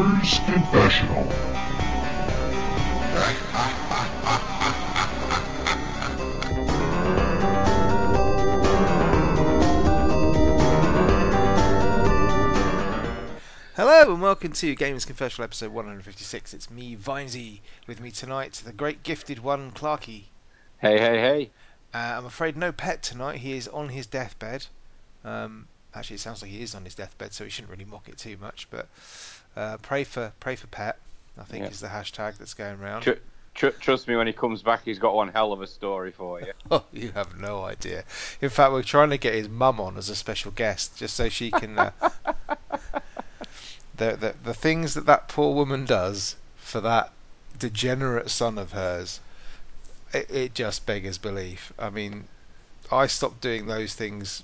Gamers Confessional. Hello and welcome to Gamers Confessional episode 156. It's me, Vimesy, with me tonight, the great gifted one, Clarky. Hey, hey, hey. Uh, I'm afraid no pet tonight. He is on his deathbed. Um, actually, it sounds like he is on his deathbed, so we shouldn't really mock it too much. But uh, pray for pray for pet. I think Yeah. is the hashtag that's going around. Tr- tr- trust me, when he comes back, he's got one hell of a story for you. Oh, you have no idea. In fact, we're trying to get his mum on as a special guest, just so she can. Uh, the, the the things that that poor woman does for that degenerate son of hers, it, it just beggars belief. I mean, I stopped doing those things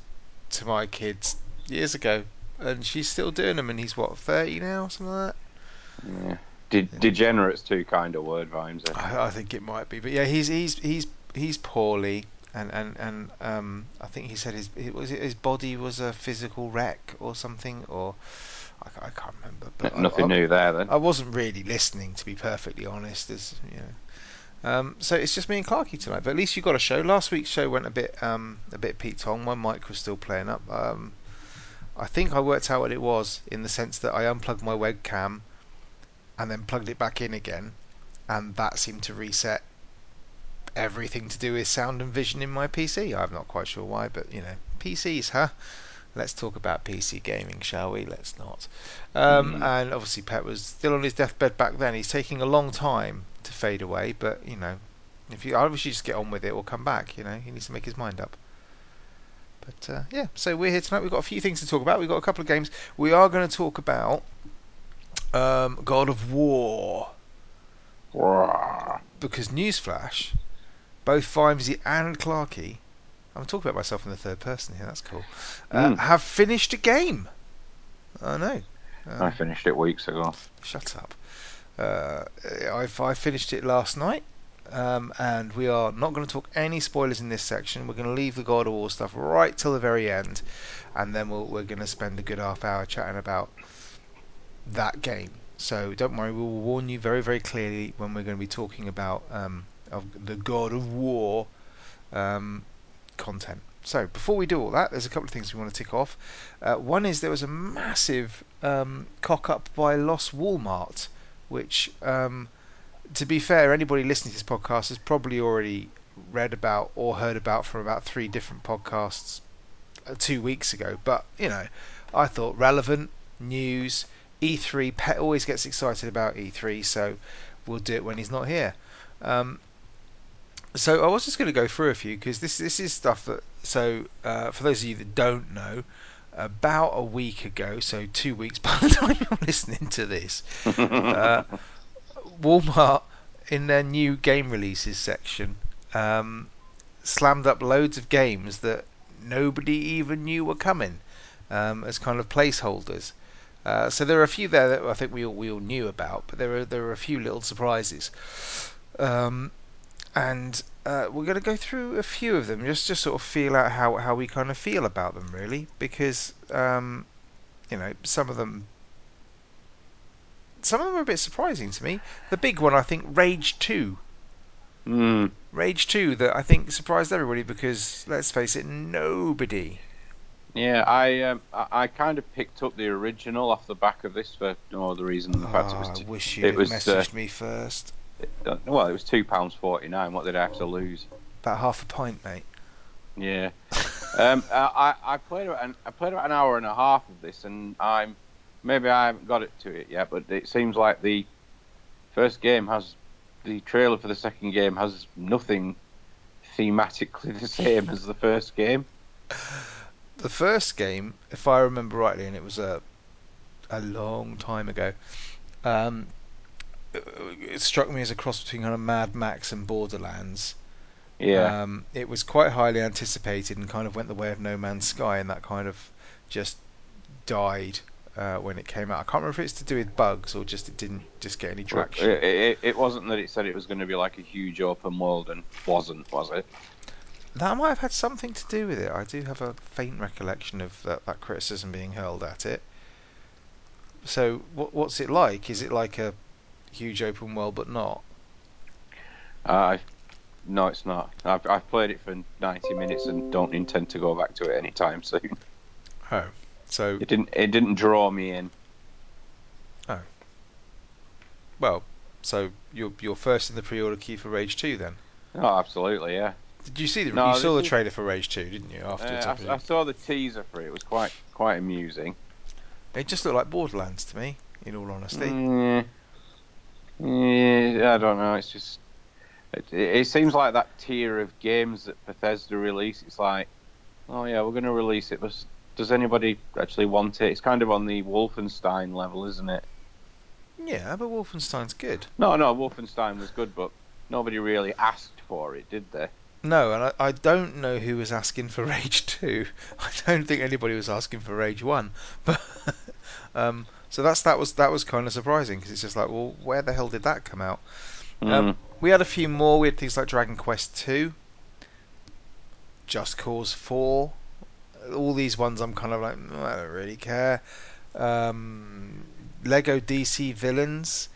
to my kids years ago, and she's still doing them, and he's what thirty now, something like that. Yeah. De- degenerate's too kind a word, Vimes. I, I think it might be, but yeah, he's he's he's he's poorly, and and and um, I think he said his it was his body was a physical wreck or something, or I, I can't remember. But Nothing I, new there then. I wasn't really listening, to be perfectly honest. As you know, um, so it's just me and Clarky tonight. But at least you got a show. Last week's show went a bit um, a bit Pete Tong. My mic was still playing up. Um, I think I worked out what it was in the sense that I unplugged my webcam and then plugged it back in again, and that seemed to reset everything to do with sound and vision in my PC. I'm not quite sure why, but you know, PCs, huh? Let's talk about PC gaming, shall we? Let's not. Um, Mm. And obviously, Pet was still on his deathbed back then. He's taking a long time to fade away, but you know, if you, I wish you just get on with it or come back. You know, he needs to make his mind up. But uh, yeah, so we're here tonight. We've got a few things to talk about. We've got a couple of games. We are going to talk about um, God of War because newsflash, both Vimesy and Clarky, I'm talking about myself in the third person here. That's cool. Uh, Mm. Have finished a game. I know. Um, I finished it weeks ago. Shut up. Uh, I, I finished it last night, um, and we are not going to talk any spoilers in this section. We're going to leave the God of War stuff right till the very end, and then we'll, we're going to spend a good half hour chatting about that game. So don't worry, we will warn you very, very clearly when we're going to be talking about um, of the God of War um, content. So before we do all that, there's a couple of things we want to tick off. Uh, one is there was a massive um, cock up by Lost Walmart, which, um, to be fair, anybody listening to this podcast has probably already read about or heard about from about three different podcasts uh, two weeks ago. But you know, I thought relevant news. E3 Pet always gets excited about E3, so we'll do it when he's not here. Um, so I was just going to go through a few because this this is stuff that. So uh, for those of you that don't know, about a week ago, so two weeks by the time you're listening to this, uh, Walmart in their new game releases section um, slammed up loads of games that nobody even knew were coming um, as kind of placeholders. Uh, so there are a few there that I think we all, we all knew about, but there are there are a few little surprises. Um, and uh, we're going to go through a few of them just to sort of feel out how, how we kind of feel about them really because um, you know some of them some of them are a bit surprising to me the big one I think Rage 2 Mm. Rage 2 that I think surprised everybody because let's face it nobody Yeah, I, um, I I kind of picked up the original off the back of this for no other reason than the fact it Oh, was I t- wish it you'd have was, uh, messaged me first uh, well, it was two pounds forty nine. What did I have to lose? about half a pint mate Yeah. um, I, I I played about an, I played about an hour and a half of this, and I'm maybe I haven't got it to it yet, but it seems like the first game has the trailer for the second game has nothing thematically the same as the first game. the first game, if I remember rightly, and it was a a long time ago, um, it struck me as a cross between kind of Mad Max and Borderlands. Yeah. Um, it was quite highly anticipated and kind of went the way of No Man's Sky, and that kind of just died uh, when it came out. I can't remember if it's to do with bugs or just it didn't just get any traction. It, it, it wasn't that it said it was going to be like a huge open world and wasn't, was it? That might have had something to do with it. I do have a faint recollection of that, that criticism being hurled at it. So what what's it like? Is it like a huge open world but not? I no, it's not. I've I've played it for 90 minutes and don't intend to go back to it anytime soon. Oh, so It didn't it didn't draw me in. Oh. Well, so you're you're first in the pre-order queue for Rage Two then. Oh, absolutely, yeah. Did you see the No, you saw the trailer for Rage Two, didn't you? Uh, Afterwards, I I, I saw the teaser for it. It was quite quite amusing. It just looked like Borderlands to me, in all honesty. Mm, yeah, I don't know. It's just it, it seems like that tier of games that Bethesda release. It's like, oh yeah, we're going to release it. But does anybody actually want it? It's kind of on the Wolfenstein level, isn't it? Yeah, but Wolfenstein's good. No, no, Wolfenstein was good, but nobody really asked for it, did they? No, and I, I don't know who was asking for Rage 2. I don't think anybody was asking for Rage 1. But um, so that's that was that was kind of surprising because it's just like, well, where the hell did that come out? Um, Mm. we had a few more. We had things like Dragon Quest 2, Just Cause 4. All these ones I'm kind of like, "Mm, I don't really care. Um, Lego DC Villains.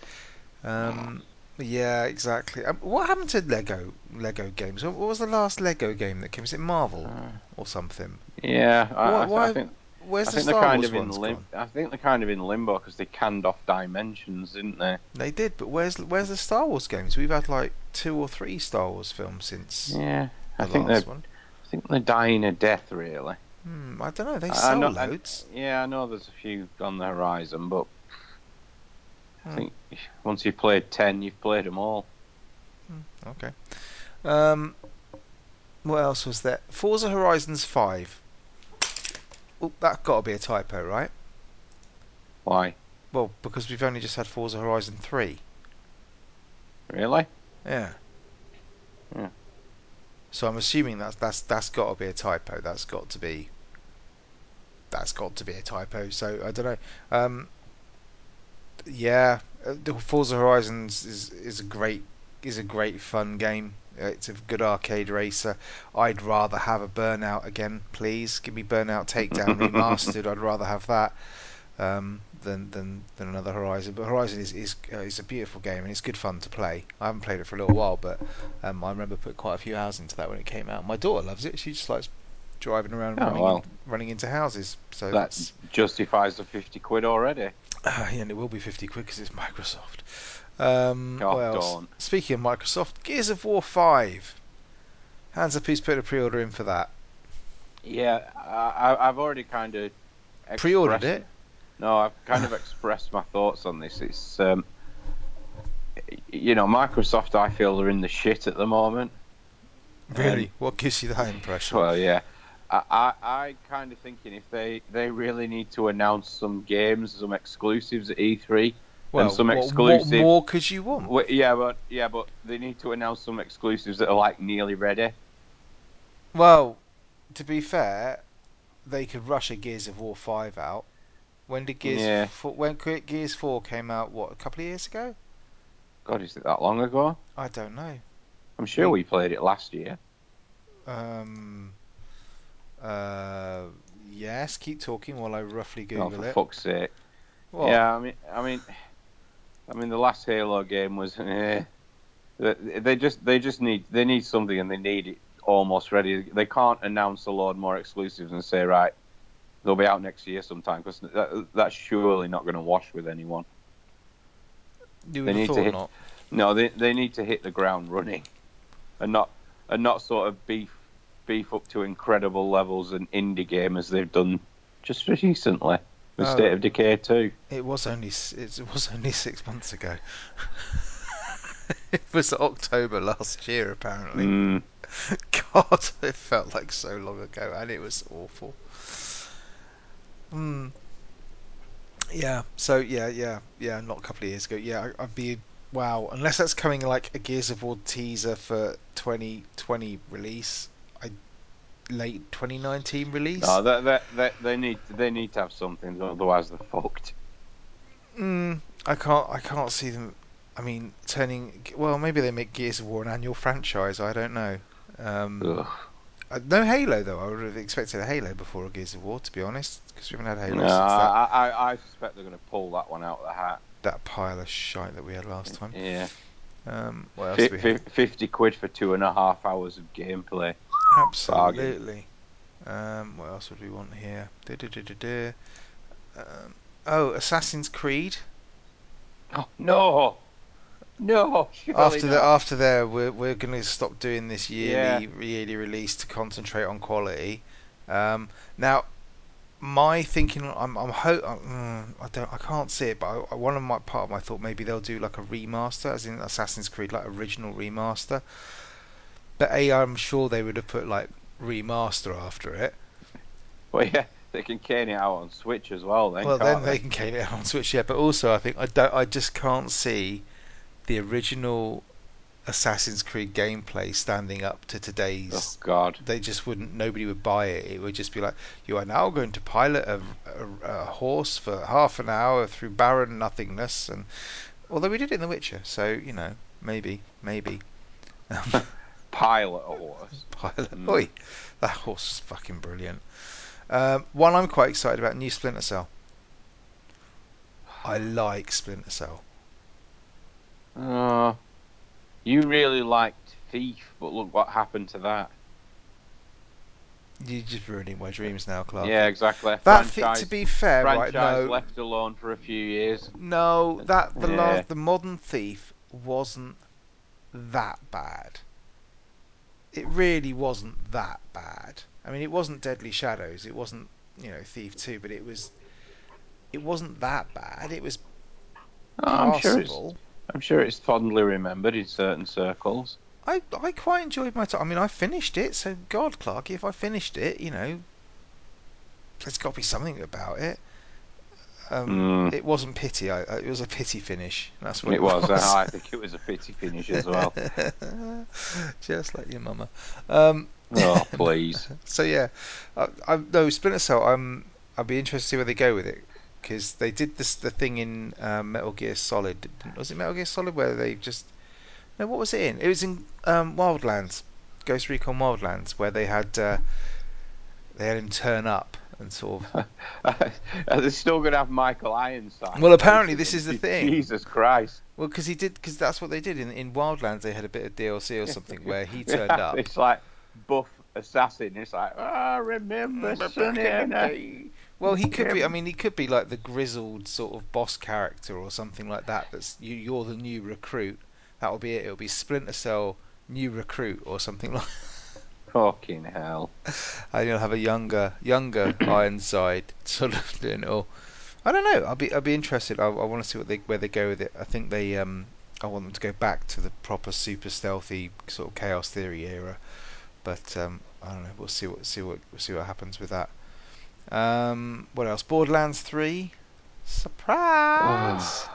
Um, yeah, exactly. Um, what happened to Lego Lego games? What what was the last Lego game that came? Was it Marvel Uh, or something? yeah, I, Why- I, why- I think Where's I the think they're Star kind Wars of in ones lim- gone? I think they're kind of in limbo because they canned off dimensions, didn't they? They did, but where's where's the Star Wars games? We've had like two or three Star Wars films since Yeah, I the think they're last one. I think they're dying a death, really. Hmm, I don't know. They I- I sell know- I- loads. Yeah, I know there's a few on the horizon, but I Hmm. think once you've played ten, you've played them all. Okay. Um, what else was there? Forza Horizons Five. Oh, that got to be a typo, right? Why? Well, because we've only just had Forza Horizon Three. Really? Yeah. Yeah. So I'm assuming that's that's that's got to be a typo. That's got to be. That's got to be a typo. So I don't know. Um, yeah, uh, the Forza Horizons is is a great is a great fun game. Uh, It's a good arcade racer. I'd rather have a Burnout again, please. Give me Burnout Takedown remastered. I'd rather have that um, than than than another Horizon. But Horizon is is uh, is a beautiful game and it's good fun to play. I haven't played it for a little while, but um, I remember put quite a few hours into that when it came out. My daughter loves it. She just likes driving around Oh, running well. running into houses. So that that's justifies the fifty quid already. uh, yeah, and it will be 50 quid because it's Microsoft. Um, what else? don't. Speaking of Microsoft, Gears of War 5. Hands up who's put a pre-order in for that. Yeah, I, I- I've already kind of Pre-ordered it? No, I've kind of expressed my thoughts on this. It's um, you know, Microsoft. I feel are in the shit at the moment. Really? Um, what gives you that impression? Well, yeah. I, I, I kind of thinking if they, they really need to announce some games, some exclusives at E3, well, some what, what exclusive- more could you want? Well, yeah, but yeah, but they need to announce some exclusives that are like nearly ready. Well, to be fair, they could rush a Gears of War 5 out. When did Gears Yeah. 4, when Gears 4 came out? What a couple of years ago? God, is it that long ago? I don't know. I'm sure We- played it last year. Um. Uh. Yes. Keep talking while I roughly Google Oh, Google for it. fuck's sake! What? Yeah, I mean, I mean, I mean, the last Halo game was. Eh, they, they just they just need they need something and they need it almost ready. They can't announce a load more exclusives and say right they'll be out next year sometime because that, that's surely not going to wash with anyone. You they need to hit- not. No, they they need to hit the ground running, and not and not sort of beef beef up to incredible levels and indie game as they've done just recently with Oh. State of Decay 2. It was only it was only six months ago. it was October last year, apparently. Mm, God, it felt like so long ago, and it was awful. Hmm. Yeah. So yeah, yeah, yeah. Not a couple of years ago. Yeah, I, I'd be wow. Unless that's coming like a Gears of War teaser for 2020 release. I late 2019 release. no, they, they, they, they need they need to have something, otherwise they're fucked. Mm, I can't. I can't see them. I mean, turning. Well, maybe they make Gears of War an annual franchise. I don't know. Um, Ugh. Uh, no Halo though. I would have expected a Halo before a Gears of War, to be honest, because we haven't had Halo No, since that I, I, I suspect they're going to pull that one out of the hat. that pile of shite that we had last time. Yeah, Um, what else do we fifty quid for two and a half hours of gameplay. Absolutely. Um, what else would we want here? Um, oh, Assassin's Creed. Oh, no, no, after the after there, we're we're going to stop doing this yearly Yeah. yearly release to concentrate on quality. Um, now, my thinking, I'm I'm ho- mm, I don't I can't see it, but I, one of my part of my thought maybe they'll do like a remaster, as in Assassin's Creed, like original remaster. But a, I'm sure they would have put like remaster after it. Well, yeah, they can cane it out on Switch as well. Then well, then they can cane it out on Switch, yeah. But also, I think I don't. I just can't see the original Assassin's Creed gameplay standing up to today's. Oh God. They just wouldn't. Nobody would buy it. It would just be like, you are now going to pilot a, a, a horse for half an hour through barren nothingness, and although we did it in The Witcher, so you know, maybe, maybe. Pilot a horse. pilot. Mm. Oi, that horse is fucking brilliant. Um, one I'm quite excited about: new Splinter Cell. I like Splinter Cell. Oh, you really liked Thief, but look what happened to that. You're just ruining my dreams now, Clark. Yeah, exactly. That franchise, to be fair, right? No, left alone for a few years. no, that the Yeah. last, the modern thief wasn't that bad. It really wasn't that bad. I mean, it wasn't Deadly Shadows. It wasn't, you know, Thief Two, but it was, it wasn't that bad. It was Oh, I'm sure it's. I'm sure it's fondly remembered in certain circles. I I quite enjoyed my time. I mean, I finished it, so God, Clark, if I finished it, you know, there's got to be something about it. Um, Mm. It wasn't pity. I, it was a pity finish. That's what it, It was. uh, I think it was a pity finish as well. Just like your mama. Um, Oh, please. so yeah, I, I no Splinter Cell. I'm I'd be interested to see where they go with it because they did this the thing in um, Metal Gear Solid. Was it Metal Gear Solid where they just no? What was it in? It was in um, Wildlands, Ghost Recon Wildlands, where they had uh, they had him turn up and sort of. They're still going to have Michael Ironside. Well, apparently this is the thing. Jesus Christ. Well, because he did, because that's what they did in in Wildlands. They had a bit of DLC or something where he turned up. It's like buff assassin. It's like, ah, remember Sonny and I. Well, he could be. I mean, he could be like the grizzled sort of boss character or something like that. That's you. You're the new recruit. That'll be it. It'll be Splinter Cell new recruit or something like. Fucking hell. And you'll have a younger, younger Ironside sort of doing it all. I don't know. I'll be, I'll be interested. I, I want to see what they, where they go with it. I think they, um, I want them to go back to the proper super stealthy sort of chaos theory era. But um, I don't know. We'll see what, see what, we'll see what happens with that. Um, what else? Borderlands Three. Surprise!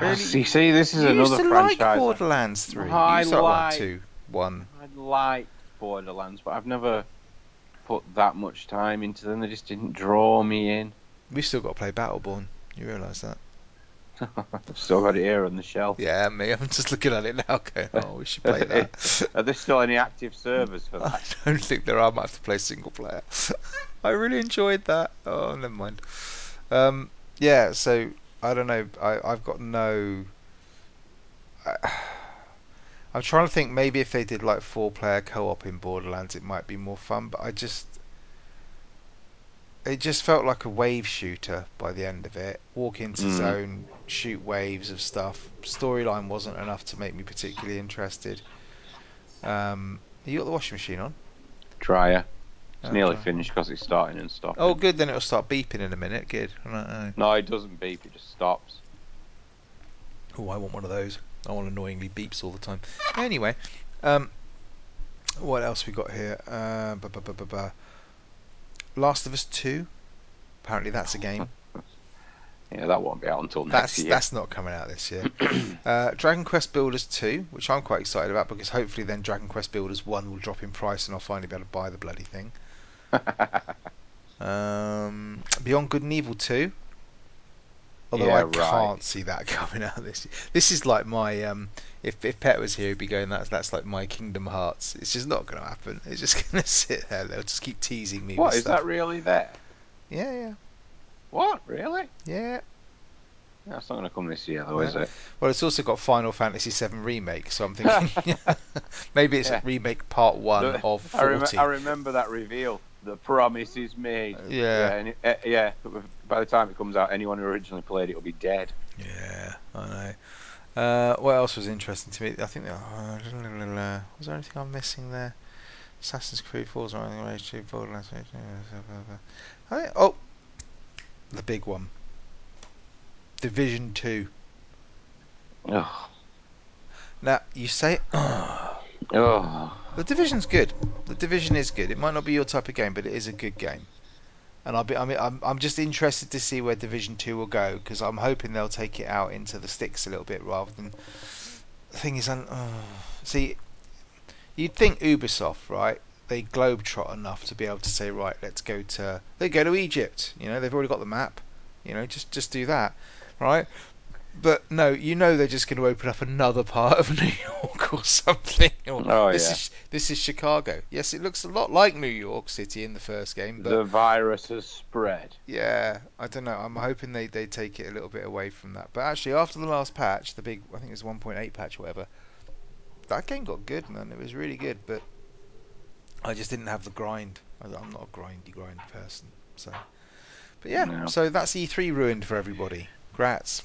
Really? See, see, this is you used another to franchise. like Borderlands Three. you I used to like what, like- two, one. I liked Borderlands, but I've never put that much time into them. They just didn't draw me in. We've still got to play Battleborn. You realise that? I've still got it here on the shelf. Yeah, me. I'm just looking at it now, going, "Oh, we should play that." Are there still any active servers for that? I don't think there are I have to play single player. I really enjoyed that. Oh, never mind. Um, yeah, so I don't know. I, I've got no. I, I'm trying to think. Maybe if they did like four-player co-op in Borderlands, it might be more fun. But I just, it just felt like a wave shooter by the end of it. Walk into Mm. zone, shoot waves of stuff. Storyline wasn't enough to make me particularly interested. Um, you got the washing machine on? Dryer. It's Oh, nearly dryer. finished because it's starting and stopping. Oh, good. Then it'll start beeping in a minute. Good. Right. No, it doesn't beep. It just stops. Oh, I want one of those. I want annoyingly beeps all the time. Anyway, um, what else we got here? Uh, Last of Us Two. Apparently, that's a game. Yeah, that won't be out until next That's year. that's not coming out this year. Uh, Dragon Quest Builders Two, which I'm quite excited about because hopefully then Dragon Quest Builders One will drop in price and I'll finally be able to buy the bloody thing. Um, Beyond Good and Evil Two. Although Yeah, I right. can't see that coming out this year. This is like my um. If if Pet was here, he'd be going. That's that's like my Kingdom Hearts. It's just not going to happen. It's just going to sit there. They'll just keep teasing me What is stuff. that really there? Yeah, yeah, What really? yeah. That's not going to come this year, though, is it? Well, it's also got Final Fantasy VII remake, so I'm thinking maybe it's Yeah. remake part one of I, rem- forty. I remember that reveal. The promise is made. Yeah. and it- uh, yeah. By the time it comes out, anyone who originally played it will be dead. Yeah, I know. Uh, what else was interesting to me? I think. Uh, was there anything I'm missing there? Assassin's Creed Forza Horizon Rage 2, Borderlands. I oh, the big one. Division 2. Ugh. Now, you say, Ugh. The Division's good. The Division is good. It might not be your type of game, but it is a good game. And I'll be, I mean, I'm, I'm just interested to see where Division 2 will go because I'm hoping they'll take it out into the sticks a little bit rather than. The thing is, uh, see, you'd think Ubisoft, right? They globetrot enough to be able to say, right, let's go to. They go to Egypt. You know, they've already got the map. You know, just just do that, right? But no, you know they're just going to open up another part of New York or something. Or Oh, this yeah. is this is Chicago. Yes, it looks a lot like New York City in the first game, but The virus has spread. yeah, I don't know. I'm hoping they, they take it a little bit away from that. But actually, after the last patch, the big I think it was 1.8 patch, or whatever, that game got good, man. It was really good, but I just didn't have the grind. I- I'm not a grindy grind person, so. But yeah, No. so that's E3 ruined for everybody. Grats.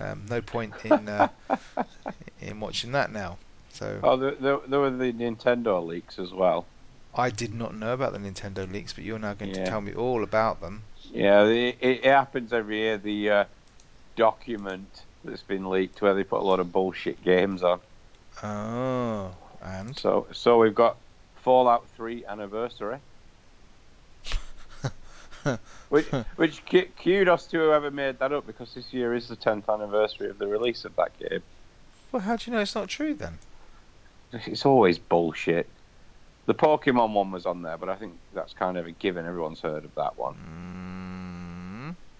Um, no point in uh, in watching that now. So Oh, there, there, there were the Nintendo leaks as well. I did not know about the Nintendo leaks, but you're now going to tell me all about them. Yeah, it, it happens every year. The uh, document that's been leaked where they put a lot of bullshit games on. Oh, and So, so we've got Fallout 3 anniversary, which, which kudos to whoever made that up because this year is the 10th anniversary of the release of that game. well, how do you know it's not true then? It's always bullshit. The Pokemon one was on there, but I think that's kind of a given. Everyone's heard of that one.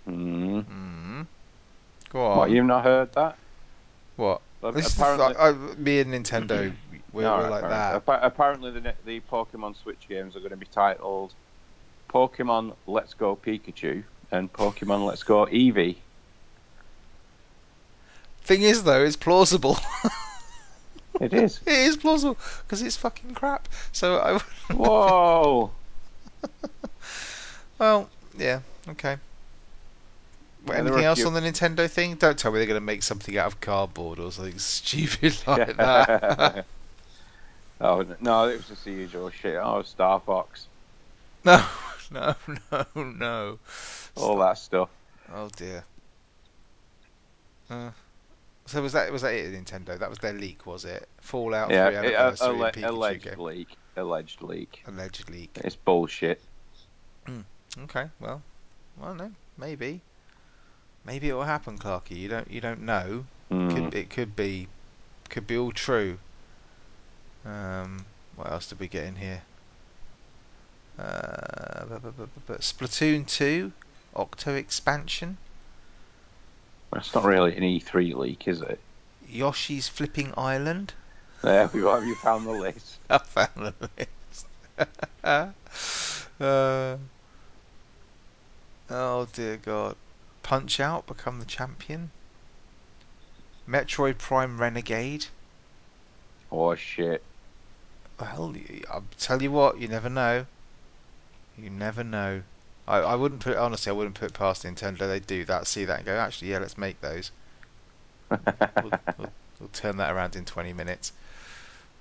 Mm, Mm. mm. Go on. What, you've not heard that? What? This apparently, is like, I, me and Nintendo, we're, All we're right, like enough. that. Appa- apparently, the the Pokemon Switch games are going to be titled Pokemon Let's Go Pikachu and Pokemon Let's Go Eevee. Thing is, though, it's plausible. It is. it is plausible because it's fucking crap. So I. Whoa! Well, yeah, okay. Yeah, anything else few- on the Nintendo thing? Don't tell me they're going to make something out of cardboard or something stupid like that. oh no, it was just the usual shit. Oh, Star Fox, no, no, no, no. all that stuff. Oh dear. Uh, so was that was that it? Nintendo? That was their leak, was it? Fallout Yeah, it- alle- and alleged game. leak. Alleged leak. Alleged leak. It's bullshit. Okay, well, I don't know. Maybe, maybe it will happen, Clarky. You don't you don't know. Mm. Could it could be could be all true. Um, what else did we get in here? Uh, Splatoon 2 Octo expansion. That's not really an E3 leak, is it? Yoshi's Flipping Island. There we go. Have you found the list? I found the list. uh, oh dear God. Punch Out become the champion. Metroid Prime Renegade. Oh shit. Well, I'll tell you what, you never know. You never know. I, I wouldn't put honestly. I wouldn't put past Nintendo. They do that, see that, and go. Actually, yeah, let's make those. We'll, we'll, we'll turn that around in 20 minutes.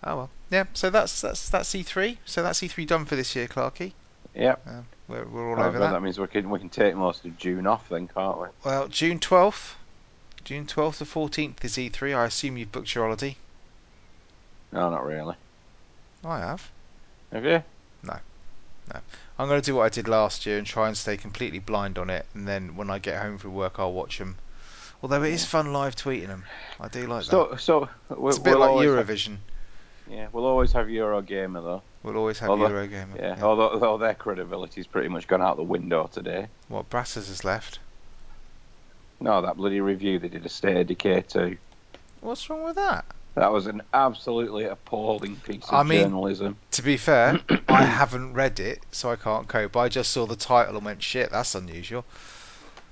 Oh well, yeah. So that's that's that's E3. So that's E3 done for this year, Clarky. yep. Uh, we're we're all Oh, over that. that means we can we can take most of June off then, can't we? Well, June 12th, June 12th to 14th is E3. I assume you've booked your holiday. No, not really. I have. Have you? I'm going to do what I did last year and try and stay completely blind on it, and then when I get home from work, I'll watch them. Although it is fun live tweeting them, I do like that. so so we, It's a bit we'll like always have- Eurovision. yeah, we'll always have Eurogamer though. We'll always have Although- Eurogamer. Yeah, although although their credibility's pretty much gone out the window today. What Brassers has left? No, that bloody review they did a State of Decay 2. What's wrong with that? That was an absolutely appalling piece of I mean- journalism. To be fair, I haven't read it, so I can't cope. I just saw the title and went, "Shit, that's unusual."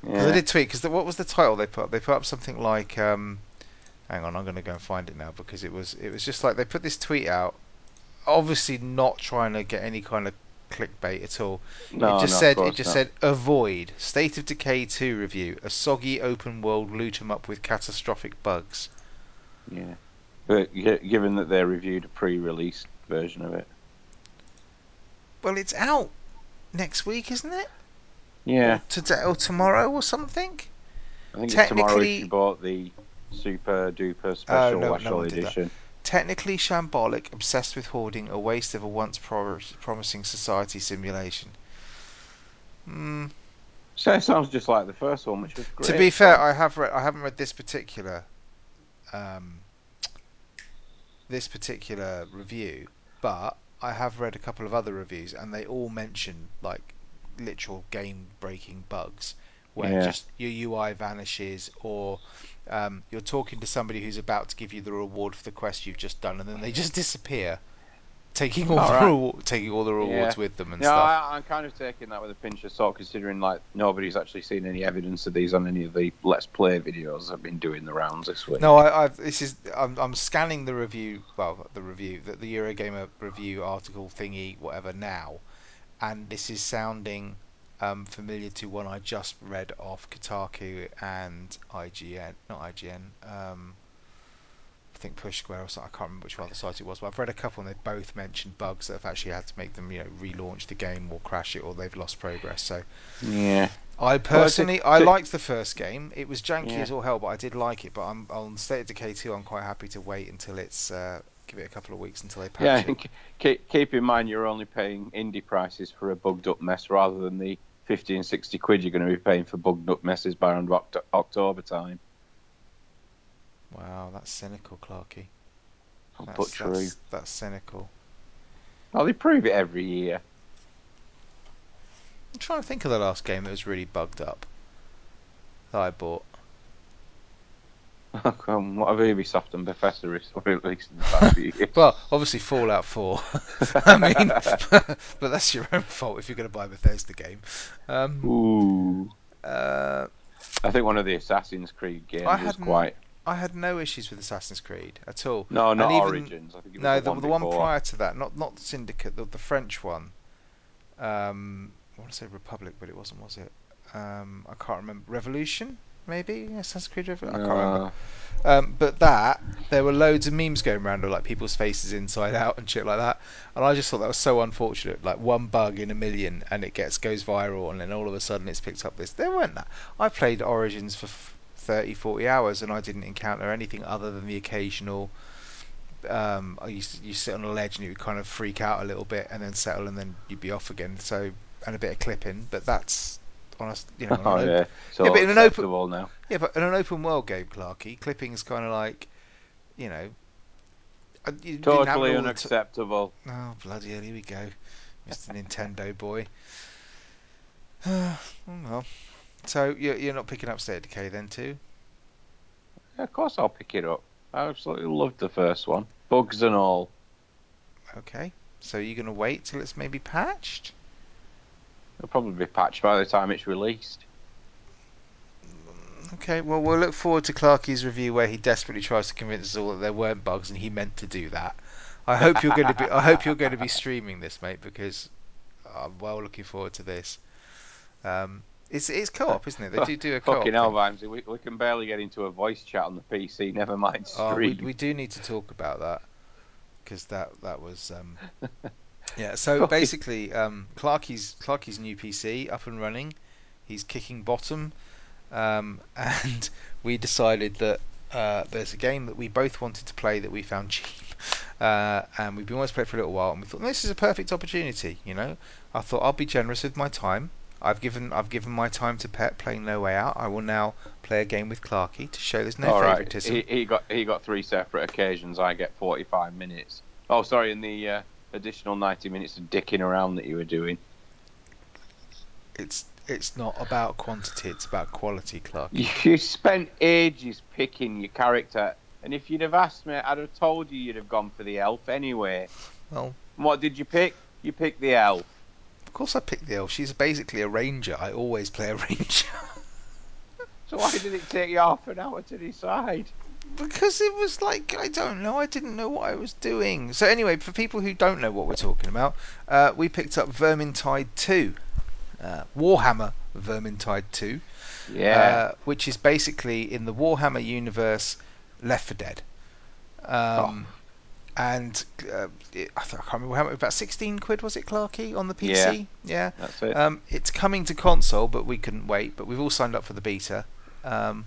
Because Yeah. I did tweet. Because what was the title they put up? They put up something like, um, "Hang on, I'm going to go and find it now." Because it was it was just like they put this tweet out, obviously not trying to get any kind of clickbait at all. no, it just no, said it just not. said avoid State of Decay 2 review, a soggy open world loot 'em up with catastrophic bugs. Yeah. But given that they reviewed a pre-released version of it. Well, it's out next week, isn't it? Yeah. Or today or tomorrow or something. I think it's tomorrow if technically- you bought the super duper special Oh, no, no edition. Technically shambolic, obsessed with hoarding, a waste of a once pro- promising society simulation. Mm, So it sounds just like the first one, which was great. to be fair, I have read. I haven't read this particular, um, this particular review, but I have read a couple of other reviews, and they all mention like literal game-breaking bugs, where Yeah. just your UI vanishes, or um, you're talking to somebody who's about to give you the reward for the quest you've just done, and then they just disappear, taking all, All the right. reward, taking all the rewards Yeah. with them and Yeah, stuff. I, I'm kind of taking that with a pinch of salt, considering like nobody's actually seen any evidence of these on any of the Let's Play videos I've been doing the rounds this week. No, I, I this is I'm, I'm scanning the review, well, the review, the, the Eurogamer review article thingy, whatever now, and this is sounding um, familiar to one I just read off Kotaku and IGN, not IGN. Um, think Push Square or something. I can't remember which other site it was, but I've read a couple and they both mentioned bugs that have actually had to make them, you know, relaunch the game or crash it or they've lost progress. So Yeah. I personally, I to- liked the first game. It was janky Yeah. as all hell, but I did like it. But I'm on State of Decay 2. I'm quite happy to wait until it's uh, give it a couple of weeks until they Yeah, patch it. and keep, keep in mind you're only paying indie prices for a bugged up mess rather than the 50 and 60 quid you're going to be paying for bugged up messes by around October time. Wow, that's cynical, Clarky. That's. That's, that's cynical. Oh, they prove it every year. I'm trying to think of the last game that was really bugged up that I bought. um, what have Ubisoft and Bethesda re- released in the past few years? Well, obviously Fallout 4. I mean, but that's your own fault if you're going to buy a Bethesda game. Um, Ooh. uh, I think one of the Assassin's Creed games I was quite. I had no issues with Assassin's Creed at all. No, not even- Origins. I think it was No, the, the, one the one prior to that, not not Syndicate, the, the French one. Um, I want to say Republic, but it wasn't, was it? Um, I can't remember. Revolution, maybe Assassin's Creed Revolution. I can't remember. Um, but that there were loads of memes going around of like people's faces inside out and shit like that, and I just thought that was so unfortunate. Like one bug in a million, and it gets goes viral, and then all of a sudden it's picked up this. There weren't that. I played Origins for 30, 40 hours, and I didn't encounter anything other than the occasional. Um, I used to, you sit on a ledge and you would kind of freak out a little bit, and then settle, and then you'd be off again. So and a bit of clipping, but that's honest. you know Oh yeah, so Yeah, but in an open- world now. yeah, but in an open world game, Clarky, clipping is kind of like, you know, uh, you didn't have it Totally all the t- unacceptable. oh bloody hell! Here we go, Mr. Nintendo boy. well. So you're you're not picking up State of Decay then too? of course, I'll pick it up. I absolutely loved the first one, bugs and all. Okay. So you're gonna wait till it's maybe patched? It'll probably be patched by the time it's released. Okay. Well, we'll look forward to Clarky's review where he desperately tries to convince us all that there weren't bugs and he meant to do that. I hope you're going to be. I hope you're going to be streaming this, mate, because I'm well looking forward to this. Um, it's it's co-op, isn't it? They do do a co-op. Fucking hell. Vimesy, we, we can barely get into a voice chat on the PC. Never mind Oh, we stream. we do need to talk about that because that that was um, yeah. So basically, um, Clarky's Clarky's new PC up and running. He's kicking bottom, um, and we decided that uh, there's a game that we both wanted to play that we found cheap, uh, and we've been wanting to play it for a little while, and we thought this is a perfect opportunity. You know, I thought I'll be generous with my time. I've given I've given my time to Pet playing No Way Out. I will now play a game with Clarky to show there's no All right, favoritism. he, he got he got three separate occasions. I get forty-five minutes. Oh, sorry, in the uh, additional ninety minutes of dicking around that you were doing. It's It's not about quantity; it's about quality, Clark. You, you spent ages picking your character, and if you'd have asked me, I'd have told you you'd have gone for the elf anyway. Well, And what did you pick? You picked the elf. Of course I picked the elf. She's basically a ranger. I always play a ranger. So why did it take you half an hour to decide? because it was like I don't know. I didn't know what I was doing. So anyway, for people who don't know what we're talking about, uh, we picked up Vermintide Two, uh, Warhammer Vermintide Two, Yeah. uh, which is basically in the Warhammer universe, Left 4 Dead. Um, And uh, it, I, can't remember how much. About sixteen quid was it, Clarky, on the PC? Yeah. That's it. Um, it's coming to console, but we couldn't wait. But we've all signed up for the beta, um,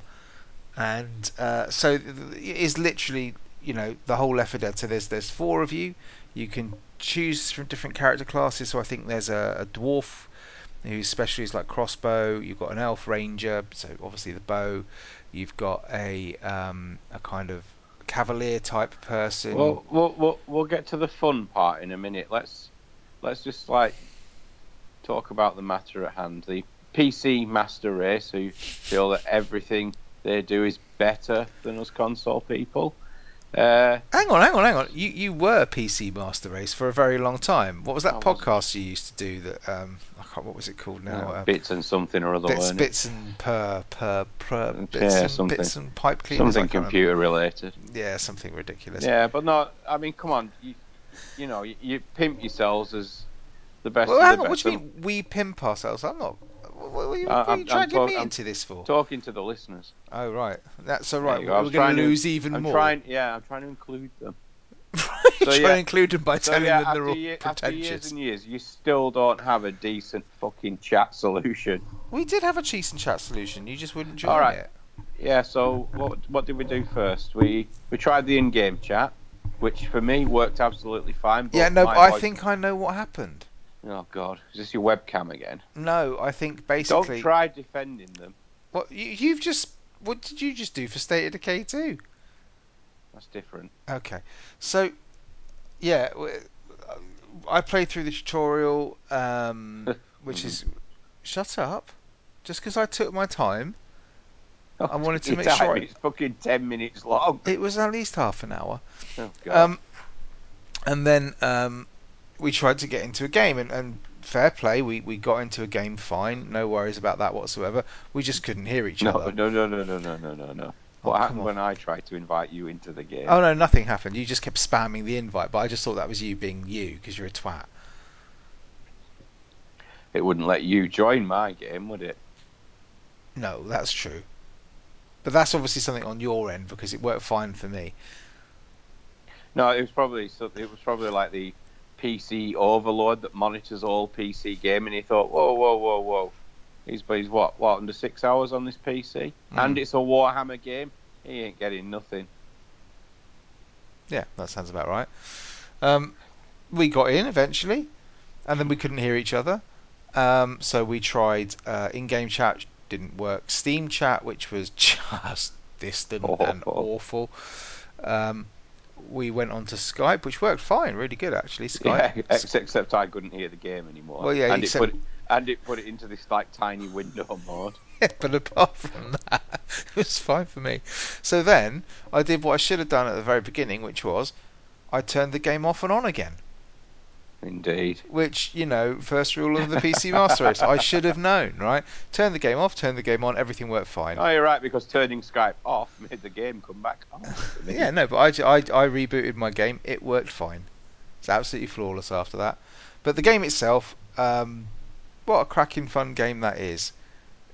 and uh, so it is literally you know the whole Left 4 Dead. So there's there's four of you. You can choose from different character classes. So I think there's a, a dwarf whose specialty is like crossbow. You've got an elf ranger, so obviously the bow. You've got a um, a kind of cavalier type person. Well, we'll we'll we'll get to the fun part in a minute. Let's let's just like talk about the matter at hand. The PC master race who feel that everything they do is better than us console people. Uh, Hang on, hang on, hang on. You you were PC Master Race for a very long time. What was that I podcast you used to do? That um, I can't. What was it called now? no, Uh, bits and something or other. bits, bits and per per per Yeah, and something. bits and pipe cleaners. Something computer related. Yeah, something ridiculous. Yeah, but not. I mean, come on. You, you know, you, you pimp yourselves as the best Well, of hang the on. What do you mean we pimp ourselves? I'm not. What, you, what are you uh, I'm dragging talk- me I'm into this for? Talking to the listeners. Oh right, that's There right. you go. I We're going trying to to- lose even I'm more. trying. Yeah, I'm trying to include them. So, trying yeah. to include them by So telling yeah, them they're all ye- after years pretentious. and years, you still don't have a decent fucking chat solution. We did have a cheese and chat solution. You just wouldn't join All right. it. Yeah. So what what did we do first? We we tried the in-game chat, which for me worked absolutely fine. But Yeah, no, but I voice- think I know what happened. Oh God, is this your webcam again? No, I think basically. Don't try defending them. What you, you've just. What did you just do for State of Decay 2? That's different. Okay, so yeah, I played through the tutorial, um, which is shut up. Just because I took my time, I wanted to make sure I- It's fucking ten minutes long. it was at least half an hour. Oh God. Um, and then um, we tried to get into a game, and, and fair play, we, we got into a game fine, no worries about that whatsoever. We just couldn't hear each no, other. no, no, no, no, no, no, no, no. Oh, What come happened when I tried to invite you into the game? Oh no, nothing happened. You just kept spamming the invite, but I just thought that was you being you because you're a twat. It wouldn't let you join my game, would it? No, that's true. But that's obviously something on your end because it worked fine for me. No, it was probably it was probably like the PC overlord that monitors all PC gaming. He thought, whoa, whoa, whoa, whoa. He's he's what what under six hours on this PC, Mm. and it's a Warhammer game. He ain't getting nothing. Yeah, that sounds about right. Um, we got in eventually, and then we couldn't hear each other. Um, so we tried uh, in-game chat, didn't work. Steam chat, which was just distant and Awful. awful. Um, we went on to Skype, which worked fine, really good actually. Skype. Yeah, ex- except I couldn't hear the game anymore. Well, yeah, and except- it put and it put it into this like tiny window mode. Yeah, but apart from that, it was fine for me. So then I did what I should have done at the very beginning, which was I turned the game off and on again. Indeed. Which you know, first rule of the PC Master Race, I should have known, right? Turn the game off, turn the game on, everything worked fine. Oh, you're right because turning Skype off made the game come back on. Yeah, no, but I I rebooted my game. It worked fine. It's absolutely flawless after that. But the game itself, um, what a cracking fun game that is.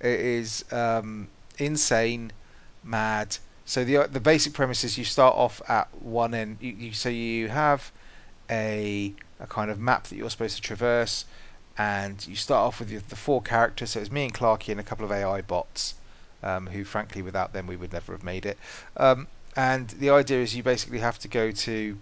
It is um, insane, mad. So the the basic premise is you start off at one end. You, you so you have a a kind of map that you're supposed to traverse, and you start off with your, the four characters. So it's me and Clarky and a couple of AI bots, um, who frankly without them we would never have made it. Um, and the idea is you basically have to go to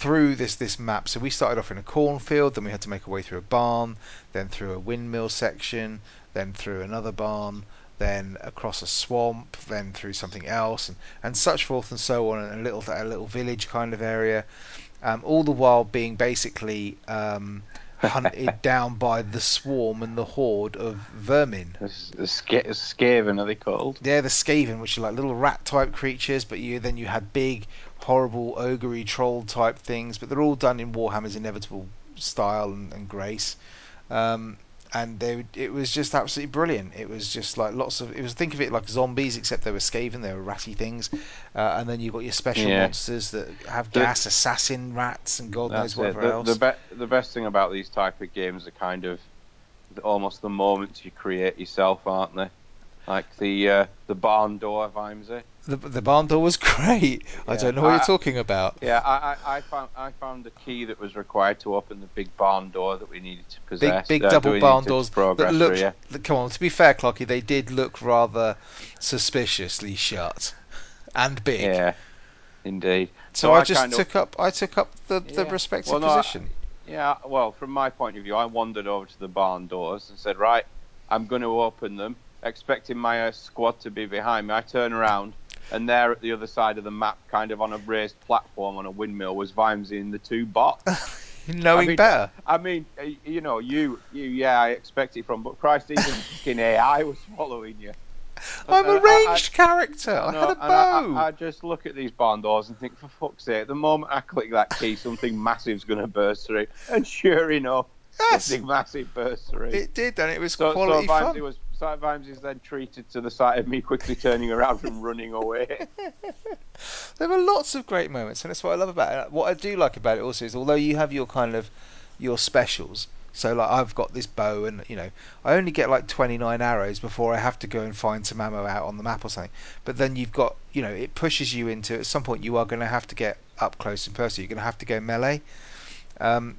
through this this map. So we started off in a cornfield, then we had to make our way through a barn, then through a windmill section, then through another barn, then across a swamp, then through something else, and, and such forth and so on, and a little a little village kind of area. Um, all the while being basically um, hunted down by the swarm and the horde of vermin. The, the sca- Skaven are they called? Yeah, the Skaven, which are like little rat type creatures, but you then you had big, horrible, ogre troll type things, but they're all done in Warhammer's inevitable style and, and grace. Um, and they, it was just absolutely brilliant. It was just like lots of. It was think of it like zombies, except they were Skaven, They were ratty things, uh, and then you've got your special Yeah. monsters that have The- gas, assassin rats, and God knows whatever The, else. the, be- the best thing about these type of games are kind of almost the moments you create yourself, aren't they? Like the uh, the barn door of Vimesy. The, the barn door was great. I don't know what I- you're talking about. Yeah, I, I, I found I found the key that was required to open the big barn door that we needed to Big, possess. big uh, double barn doors that looked. through, yeah. Come on, to be fair, Clarky, they did look rather suspiciously shut and big. Yeah, indeed. So, So I, just kind of- took up. I took up the, the Yeah. respective Well, no, position. Yeah, well, from my point of view, I wandered over to the barn doors and said, right, I'm going to open them, expecting my uh, squad to be behind me. I turn around, and there at the other side of the map, kind of on a raised platform on a windmill, was Vimesy and the two bots. Knowing I mean, better. I mean, you know, you, you, yeah, I expect it from, but Christ, even fucking AI was following you. I'm a And I- I- ranged character. I, had a bow. I, I just look at these barn doors and think, for fuck's sake, the moment I click that key, something massive's going to burst through. And sure enough, yes, something massive burst through. it did, and it was so, so quality Vimesy fun. was so Vimesy is then treated to the sight of me quickly turning around and running away. There were lots of great moments, and that's what I love about it. What I do like about it also is, although you have your kind of your specials. So like I've got this bow, and you know I only get like 29 arrows before I have to go and find some ammo out on the map or something. But then you've got you know it pushes you into at some point you are going to have to get up close and personal. You're going to have to go melee. Um,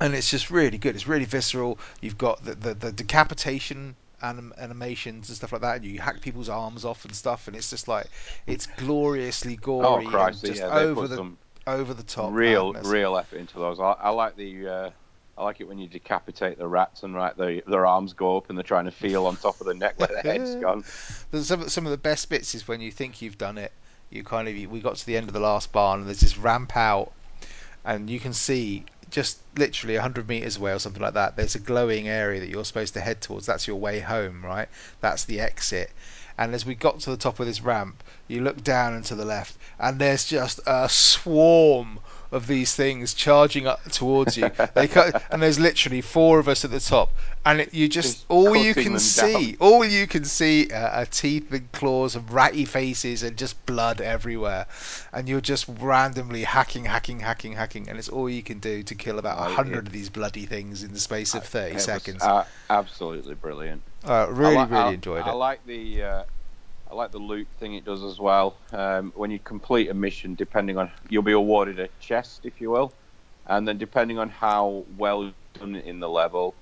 and it's just really good. It's really visceral. You've got the the, the decapitation anim- animations and stuff like that. And you hack people's arms off and stuff, and it's just like it's gloriously oh gory and just Yeah, over the over the top real, madness. real effort into those. I, I like the. Uh, I like it when you decapitate the rats and right, their their arms go up and they're trying to feel on top of the neck where their head's gone. Some some of the best bits is when you think you've done it. You kind of we got to the end of the last barn and there's this ramp out, and you can see just literally 100 meters away or something like that. There's a glowing area that you're supposed to head towards. That's your way home, right? That's the exit. And as we got to the top of this ramp, you look down and to the left, and there's just a swarm of these things charging up towards you. They cut, and there's literally four of us at the top, and it, you just, Just all you can see, down. all you can see are, are teeth and claws and ratty faces and just blood everywhere, and you're just randomly hacking, hacking, hacking, hacking, and it's all you can do to kill about a hundred of these bloody things in the space of thirty It was, seconds. uh, absolutely brilliant. Uh, really, I really I- enjoyed I it. I like the uh, like the loot thing it does as well. Um, when you complete a mission, depending on you'll be awarded a chest, if you will, and then depending on how well you've done in the level,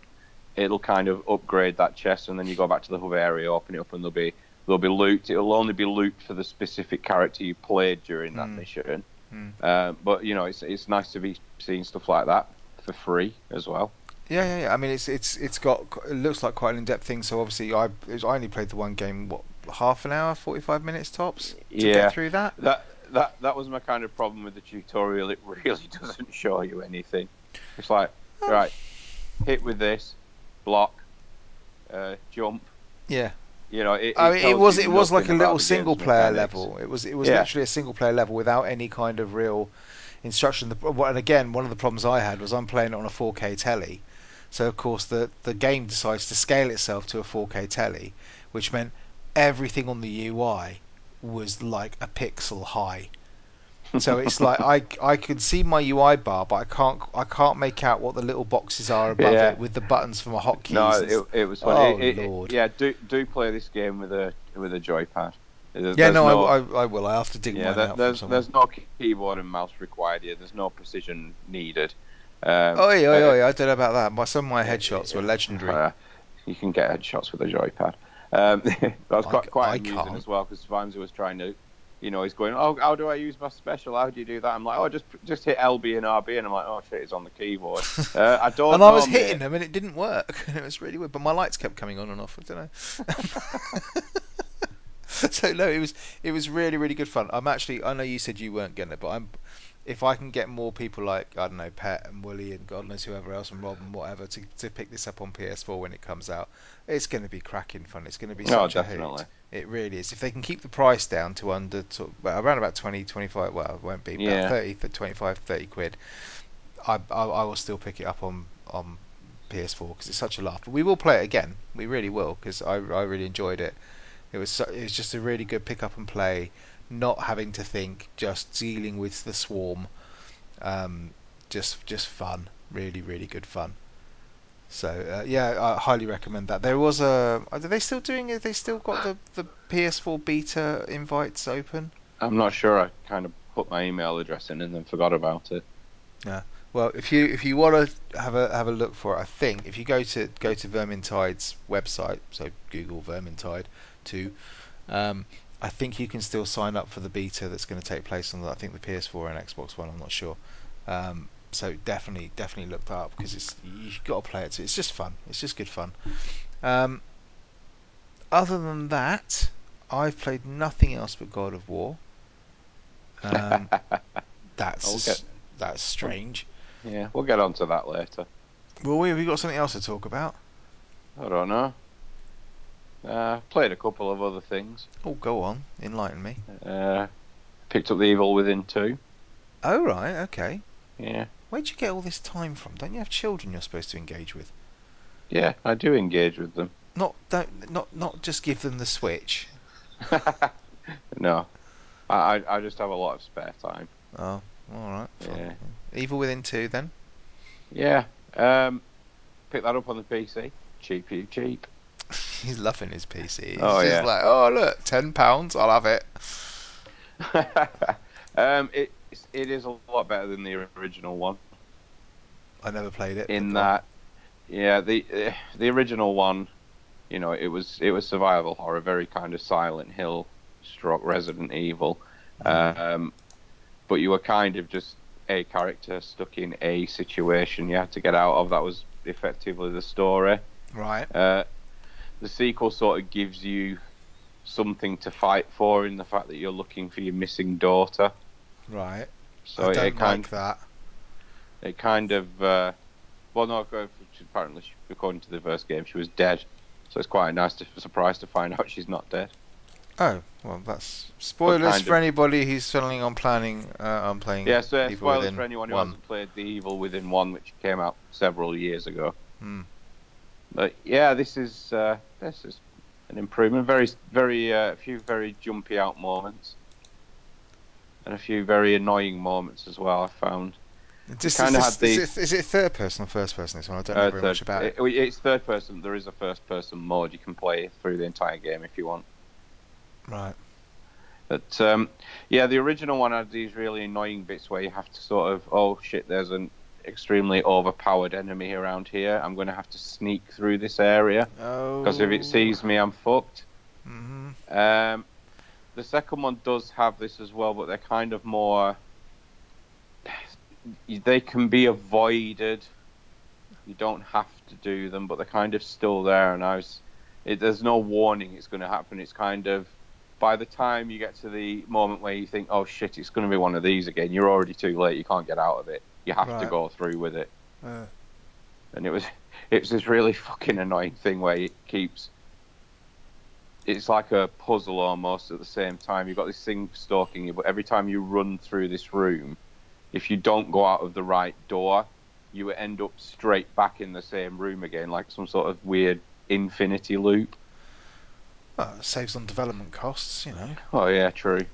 it'll kind of upgrade that chest, and then you go back to the hub area, open it up, and there'll be there'll be loot. It'll only be loot for the specific character you played during that Hmm. mission. Hmm. Um, but you know, it's it's nice to be seeing stuff like that for free as well. Yeah, yeah, yeah. I mean, it's it's it's got it looks like quite an in-depth thing. So obviously, I I only played the one game. What half an hour, forty-five minutes tops to Yeah. get through that. That that that was my kind of problem with the tutorial. It really doesn't show you anything. It's like Oh. right, hit with this, block, uh, jump. Yeah. You know, it, I mean, it was it was like a little single player mechanics. level. It was it was Yeah. literally a single player level without any kind of real instruction. The, and again, one of the problems I had was I'm playing it on a 4K telly, so of course the the game decides to scale itself to a 4K telly, which meant everything on the UI was like a pixel high. So it's like I I can see my UI bar, but I can't I can't make out what the little boxes are above Yeah. it with the buttons for my hotkeys. No, it, it was fun. Oh, It- it- Lord. yeah, do do play this game with a with a joypad. There- yeah, there's no, I, I, I will. I have to dig yeah, there- out there's there's no keyboard and mouse required here. There's no precision needed. Um, Oh, yeah, uh, yeah, I don't know about that. My, some of my headshots were legendary. Uh, you can get headshots with a joypad. Um, that was quite, quite I amusing can't. as well because Vimesy was trying to, you know, he's going, oh, how do I use my special? How do you do that? I'm like, oh, just just hit LB and RB, and I'm like, oh shit, it's on the keyboard. Uh, I don't. and I was hitting mate. them, and it didn't work. And it was really weird. But my lights kept coming on and off. I don't know. so no, it was it was really really good fun. I'm actually I know you said you weren't getting it, but I'm if I can get more people like I don't know Pet and Wooly and God knows whoever else and Rob and whatever to, to pick this up on PS4 when it comes out, it's going to be cracking fun. It's going to be Oh, such a definitely. hoot. It really is. If they can keep the price down to under to, well, around about 20, 25, well, it won't be about Yeah. 30 for 25, 30 quid. I, I I will still pick it up on on PS4 because it's such a laugh. But we will play it again. We really will because I I really enjoyed it. It was so, it was just a really good pick up and play, not having to think, just dealing with the swarm. Um, just just fun, really really good fun. So uh, yeah, I highly recommend that. There was a. Are they still doing it? They still got the the PS4 beta invites open. I'm not sure. I kind of put my email address in and then forgot about it. Yeah. Well, if you if you want to have a have a look for it, I think if you go to go to Vermintide's website, so Google Vermintide two, um, I think you can still sign up for the beta that's going to take place on I think the PS4 and Xbox One. I'm not sure. Um, so definitely definitely look that up because it's you've got to play it. It's just fun. It's just good fun. Um, other than that, I've played nothing else but God of War. Um, that's get- that's strange. yeah, we'll get onto that later. Well, have we got something else to talk about? I don't know. Uh, played a couple of other things. Oh, go on, enlighten me. Uh, picked up the Evil Within 2. Oh right, okay. Yeah. Where'd you get all this time from? Don't you have children you're supposed to engage with? Yeah, I do engage with them. Not don't not not just give them the switch. no. I, I just have a lot of spare time. Oh, all right. fine. Yeah. Evil Within two then. Yeah. Um, picked that up on the PC. Cheap, cheap, cheap. He's loving his PC. He's Oh, just yeah. like, oh look, ten pounds, I'll have it. um, it it is a lot better than the original one. I never played it. in on. that yeah the uh, the original one you know it was it was survival horror very kind of silent hill stroke resident evil Mm. um but you were kind of just a character stuck in a situation you had to get out of that was effectively the story Right. uh the sequel sort of gives you something to fight for in the fact that you're looking for your missing daughter Right. so I it don't kind like that. it kind of uh, well no apparently she- according to the first game she was dead so it's quite a nice to, surprise to find out she's not dead Oh well, that's spoilers for of- anybody who's planning on planning uh, on playing. yeah so Evil spoilers Within for anyone who one. hasn't played the evil within one which came out several years ago Hmm. but yeah this is uh, this is an improvement very very uh, a few very jumpy out moments and a few very annoying moments as well i found Just, kinda is, had the- is, it, is it third person or first person? This one I don't know Uh, very third- much about it. it- It's third person. There is a first person mode you can play through the entire game if you want. Right. But um, yeah, the original one had these really annoying bits where you have to sort of, oh shit, there's an extremely overpowered enemy around here. I'm going to have to sneak through this area Oh. because if it sees me, I'm fucked. hmm Um, the second one does have this as well, but they're kind of more. They can be avoided. You don't have to do them, but they're kind of still there. And I was, it, there's no warning it's going to happen. It's kind of by the time you get to the moment where you think, oh shit, it's going to be one of these again, you're already too late. You can't get out of it. You have to go through with it. Uh, And it was, it was this really fucking annoying thing where it keeps. It's like a puzzle almost at the same time. You've got this thing stalking you, but every time you run through this room, if you don't go out of the right door, you end up straight back in the same room again, like some sort of weird infinity loop. well, saves on development costs, you know. Oh yeah, true.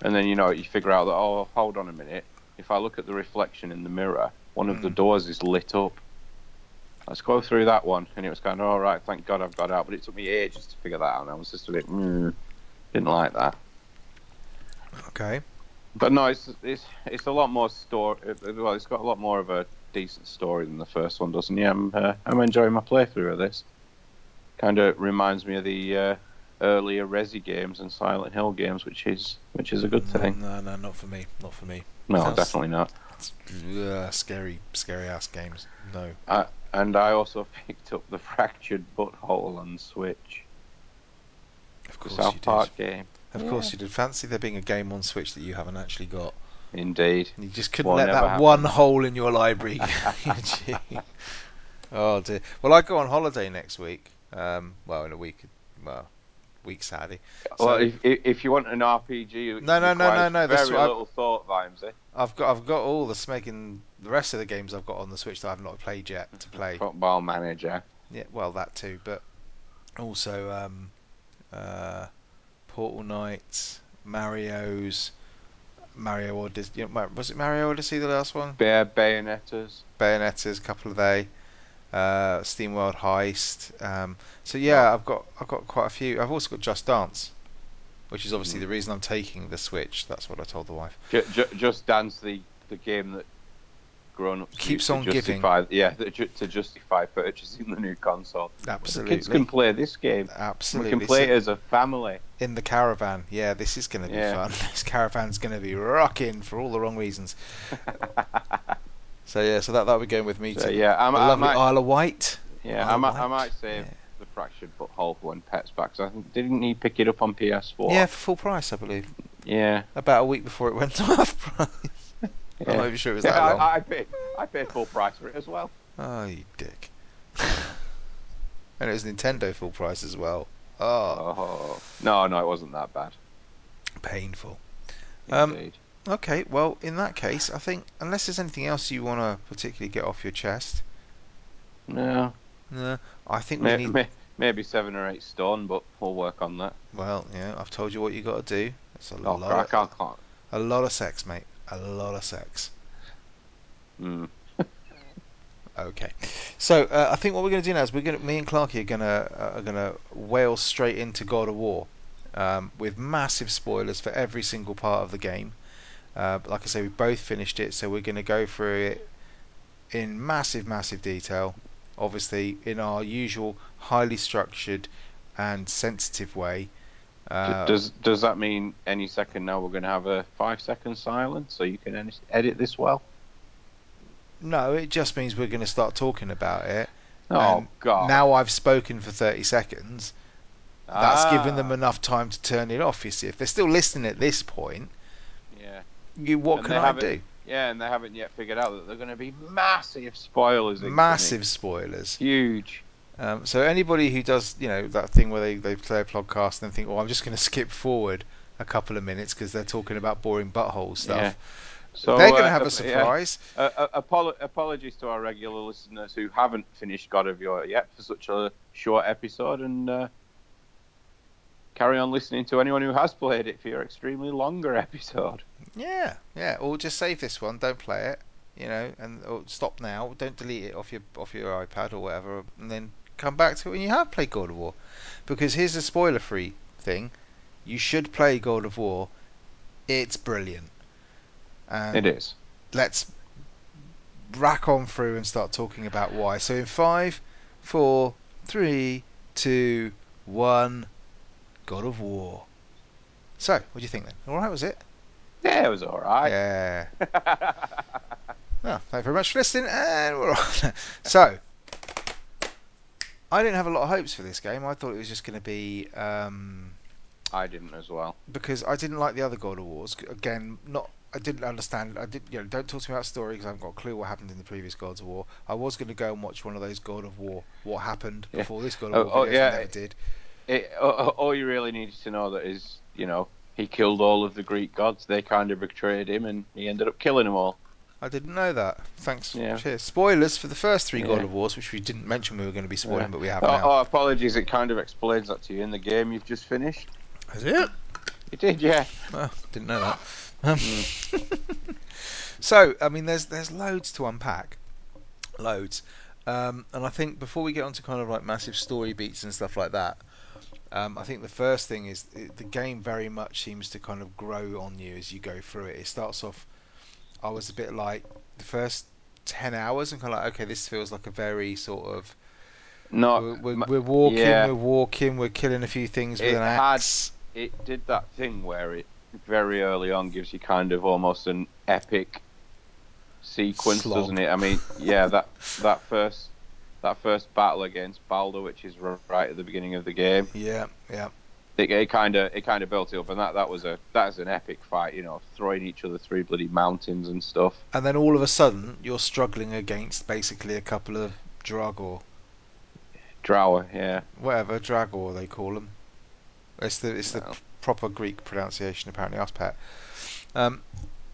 And then you know you figure out that oh, hold on a minute. If I look at the reflection in the mirror, one of the Hmm. doors is lit up. Let's go through that one, and it was kind of all right. Thank God I've got out, but it took me ages to figure that out. And I was just a bit mm, didn't like that. Okay. But no, it's it's it's a lot more story. Well, it's got a lot more of a decent story than the first one doesn't it? I'm uh, I'm enjoying my playthrough of this. Kind of reminds me of the uh, earlier Resi games and Silent Hill games, which is which is a good thing. No, no, not for me. Not for me. No, Sounds- definitely not. Ugh, scary, scary ass games. No. And I also picked up the Fractured But Whole on Switch, Of course, the course South you Park did. game. Of Yeah. course you did. Fancy there being a game on Switch that you haven't actually got. Indeed. You just couldn't Won't let that happen. one hole in your library. oh dear. Well, I go on holiday next week. Um, well, in a week. Well, week Saturday. well, So- if, if if you want an RPG, No, no, no, no, no, Very little thought, Vimesy. I've got I've got all the smegging the rest of the games I've got on the Switch that I've not played yet to play. Football manager. Yeah, well that too, but also um, uh, Portal Knights, Mario's, Mario Odyssey. You know, was it Mario Odyssey the last one? Bear Bayonettas. Bayonetta's, a couple of they. Uh, SteamWorld Heist. Um, so yeah, I've got I've got quite a few. I've also got Just Dance, which is obviously Mhm. the reason I'm taking the Switch. That's what I told the wife. Ju- ju- just dance the the game that grown ups Keeps on giving. Yeah, to justify purchasing the new console. Absolutely, The kids can play this game. absolutely. We can play So- it as a family. in the caravan. Yeah, this is going to be Yeah. fun. This caravan's going to be rocking for all the wrong reasons. So yeah, so that that'll be going with me So, to yeah, I'm, I lovely might, Isle of Wight. yeah, I might, I might save Yeah. the Fractured But Whole for when Pets back. 'cause I think didn't he pick it up on PS4? Yeah, for full price, I believe. yeah. About a week before it went off price. I'm not even sure it was Yeah, that long. I, I paid, I paid full price for it as well. Oh, you dick. and it was Nintendo full price as well. Oh, Oh no, no, it wasn't that bad. painful. Um, Indeed. Okay, well, in that case, I think unless there's anything else you want to particularly get off your chest, no, no, I think we may, need. may, maybe seven or eight stone, but we'll work on that. Well, yeah, I've told you what you got to do. It's a Oh, lot, I of, can't, can't. a lot of sex, mate. A lot of sex. Mm. Okay, so uh, I think what we're going to do now is we're going me and Clarky are going to uh, are going to whale straight into God of War, um, with massive spoilers for every single part of the game. Uh, but like I say, we both finished it, so we're going to go through it in massive, massive detail. Obviously, in our usual highly structured and sensitive way. Uh, does does that mean any second now we're going to have a five second silence so you can edit this well? no, it just means we're going to start talking about it. Oh And God! Now I've spoken for 30 seconds. That's given them Ah, enough time to turn it off. You see, if they're still listening at this point, you what And can I do? yeah, and they haven't yet figured out that they're going to be massive spoilers. Massive spoilers. huge. Um, so anybody who does, you know, that thing where they, they play a podcast and think, "Oh, I'm just going to skip forward a couple of minutes because they're talking about boring butthole stuff," Yeah. So they're going to uh, have a surprise. Yeah, uh, uh, apolo- apologies to our regular listeners who haven't finished God of War yet for such a short episode, and uh, carry on listening to anyone who has played it for your extremely longer episode. Yeah, yeah. Or just save this one, don't play it, you know, and or stop now. Don't delete it off your off your iPad or whatever, and then come back to it when you have played God of War. Because here's a spoiler-free thing: you should play God of War. It's brilliant. And it is. let's rack on through and start talking about why. So in five, four, three, two, one, God of War. So, what do you think then? All right, was it? Yeah, it was all right. Yeah. Well, thank you very much for listening, and we're on. so, I didn't have a lot of hopes for this game. I thought it was just going to be um, I didn't as well. because I didn't like the other God of Wars. Again, not I didn't understand. I did, you know, don't talk to me about story because I haven't got a clue what happened in the previous Gods of War. I was going to go and watch one of those God of War, what happened Yeah. before this God Oh, of War oh, videos. yeah. I never did. It, all, you really needed to know that is, you know, he killed all of the Greek gods. They kind of betrayed him, and he ended up killing them all. I didn't know that. Thanks. Yeah. Cheers. Spoilers for the first three God Yeah. of Wars, which we didn't mention we were going to be spoiling, Yeah. but we have Oh, now. oh, apologies. It kind of explains that to you in the game you've just finished. Is it? It did, yeah. Oh, didn't know that. Um, so, I mean, there's there's loads to unpack, loads, um, and I think before we get onto kind of like massive story beats and stuff like that, um, I think the first thing is the game very much seems to kind of grow on you as you go through it. It starts off, I was a bit like the first ten hours, and kind of like, okay, this feels like a very sort of No, we're, we're, we're walking, yeah. we're walking, we're killing a few things with It an had- it did that thing where it very early on gives you kind of almost an epic sequence, Slog. doesn't it? I mean, yeah, that that first that first battle against Baldur, which is right at the beginning of the game, Yeah, yeah. it, kind of it kind of built it up, and that that was a that was an epic fight. You know, throwing each other through bloody mountains and stuff. And then all of a sudden, you're struggling against basically a couple of Dragor, Drower, yeah. whatever Dragor they call them. It's the it's the proper Greek pronunciation apparently. Us pet. Um,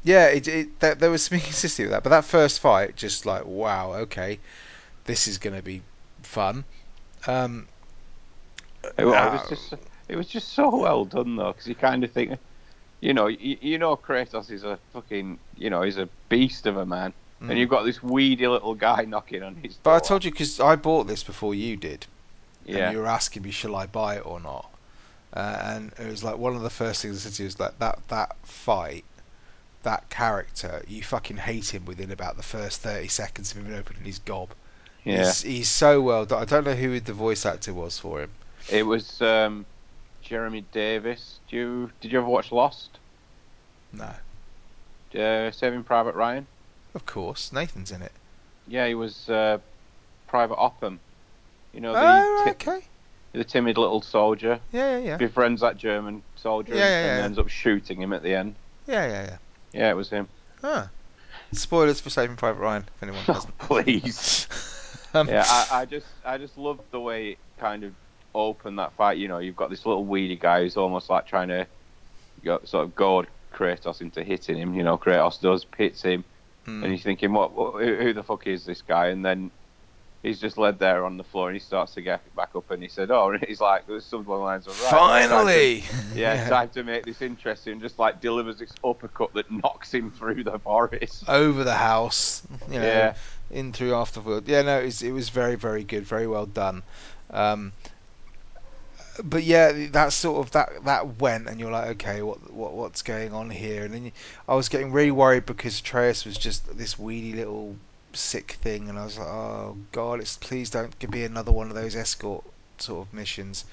yeah, it, it there, there was some consistency with that, but that first fight, just like wow, okay, this is gonna be fun. Um, It, it uh, was just it was just so well done though, because you kind of think, you know, you, you know, Kratos is a fucking, you know, he's a beast of a man, mm. and you've got this weedy little guy knocking on his But door. I told you because I bought this before you did, yeah, and you were asking me, shall I buy it or not? Uh, and it was like one of the first things I said to you was like that that fight, that character, you fucking hate him within about the first thirty seconds of him opening his gob. Yeah. He's he's so well done. I don't know who the voice actor was for him. It was um, Jeremy Davies. Do you did you ever watch Lost? No, Uh, Saving Private Ryan. of course Nathan's in it. Yeah, he was uh, Private Upham. You know the oh, ti- okay. the timid little soldier Yeah, yeah, yeah, befriends that German soldier Yeah, yeah, and yeah. ends up shooting him at the end. yeah, yeah, yeah. Yeah, it was him. Ah, spoilers for Saving Private Ryan if anyone hasn't. Please. um, yeah, I, I just I just love the way it kind of opened that fight. You know, you've got this little weedy guy who's almost like trying to go, sort of goad Kratos into hitting him. You know, Kratos does hits him, hmm. and you're thinking, what, what who, the fuck is this guy? And then he's just led there on the floor, and he starts to get back up, and he said, oh, and he's like, there's some lines of right. time to- Finally, yeah, time to make this interesting. Just like delivers this uppercut that knocks him through the forest. over the house, you know, Yeah. In through afterward. Yeah, no, it was, it was very, very good, very well done. Um, but yeah, that sort of that that went, and you're like, okay, what what what's going on here? And then you, I was getting really worried because Atreus was just this weedy little sick thing, and I was like, oh god, it's please don't be another one of those escort sort of missions.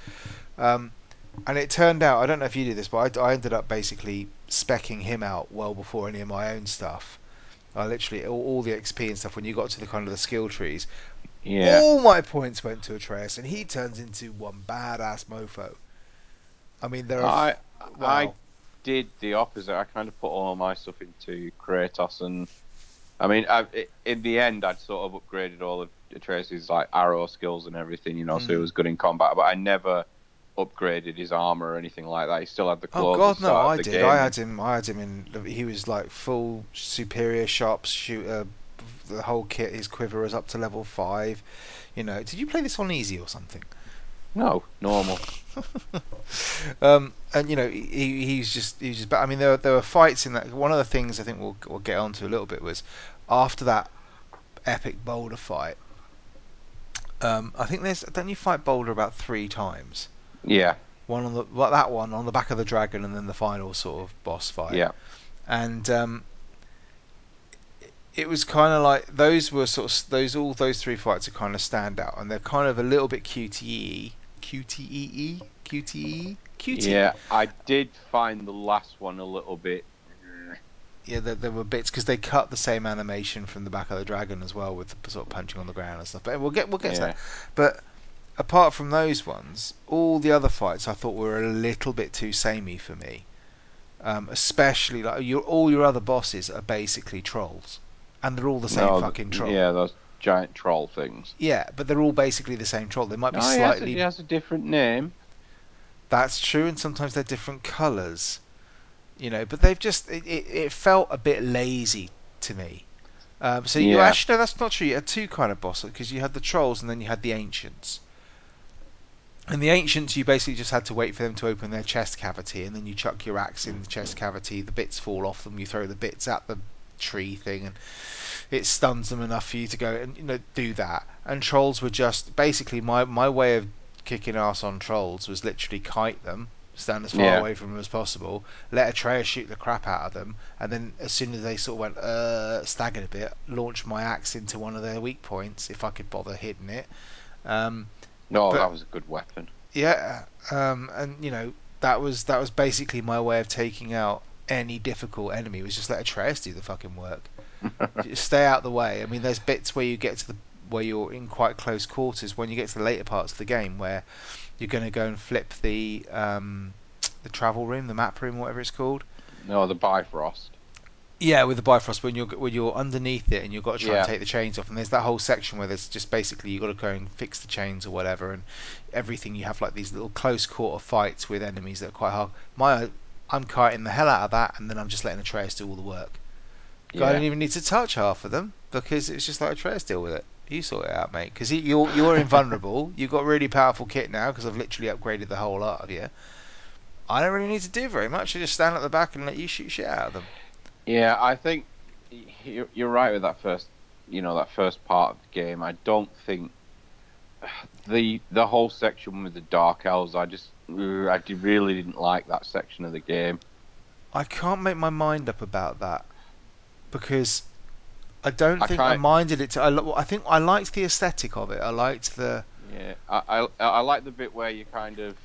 Um, and it turned out, I don't know if you did this, but I, I ended up basically specking him out well before any of my own stuff. I literally all, all the XP and stuff. When you got to the kind of the skill trees, Yeah. all my points went to Atreus, and he turns into one badass mofo. I mean, there are I, wow. did the opposite. I kind of put all my stuff into Kratos, and I mean, I, in the end, I'd sort of upgraded all of Atreus's like arrow skills and everything, you know, so he Mm. was good in combat. But I never upgraded his armor or anything like that. He still had the Oh. God, no! I did. game. I had him. I had him in. He was like full superior sharpshooter. The whole kit. His quiver was up to level five. You know, did you play this on easy or something? No, normal. um, and you know, he he's just he's just. I mean, there were- there were fights in that. One of the things I think we'll we'll get onto a little bit was after that epic Baldur fight. Um, I think there's don't you fight Baldur about three times? Yeah, One on the well, that one on the back of the dragon, and then the final sort of boss fight. yeah, and um, it was kind of like those were sort of those all those three fights are kind of stand out, and they're kind of a little bit QTE, QTE, QTE, QT. yeah. I did find the last one a little bit. yeah. There, there were bits because they cut the same animation from the back of the dragon as well, with the sort of punching on the ground and stuff. But we'll get we'll get to that. But apart from those ones, all the other fights I thought were a little bit too samey for me. Um, especially like your all your other bosses are basically trolls, and they're all the same no, fucking troll. yeah, those giant troll things. Yeah, but they're all basically the same troll. They might be No, he has, a, slightly. he has a different name. That's true, and sometimes they're different colours. You know, but they've just it, it, it felt a bit lazy to me. Um, so you Yeah. actually no, that's not true. You had two kind of bosses because you had the trolls and then you had the ancients. And the ancients, you basically just had to wait for them to open their chest cavity, and then you chuck your axe in the chest cavity. The bits fall off them. You throw the bits at the tree thing, and it stuns them enough for you to go and you know do that. And trolls were just basically my my way of kicking ass on trolls was literally kite them, stand as far Yeah. away from them as possible, let Atreus shoot the crap out of them, and then as soon as they sort of went uh, staggered a bit, launch my axe into one of their weak points if I could bother hitting it. Um, No, But- that was a good weapon. yeah, um, and you know that was that was basically my way of taking out any difficult enemy. Was just let Atreus do the fucking work. Just stay out the way. I mean, there's bits where you get to the where you're in quite close quarters when you get to the later parts of the game where you're going to go and flip the um, the travel room, the map room, whatever it's called. No, the Bifrost. Yeah, with the Bifrost, when you're when you're underneath it and you've got to try Yeah. and take the chains off, and there's that whole section where there's just basically you've got to go and fix the chains or whatever, and everything. You have like these little close quarter fights with enemies that are quite hard. My, I'm kiting the hell out of that, and then I'm just letting Atreus do all the work. I Yeah. didn't even need to touch half of them because it's just like Atreus deal with it. You sort it out, mate. Because you're you're invulnerable. You've got really powerful kit now because I've literally upgraded the whole lot of you. I don't really need to do very much. I just stand at the back and let you shoot shit out of them. Yeah, I think you're right with that first, you know, that first part of the game. I don't think the the whole section with the dark elves. I just I really didn't like that section of the game. I can't make my mind up about that because I don't I think I minded it. To, I, I think I liked the aesthetic of it. I liked the Yeah, I, I I like the bit where you're kind of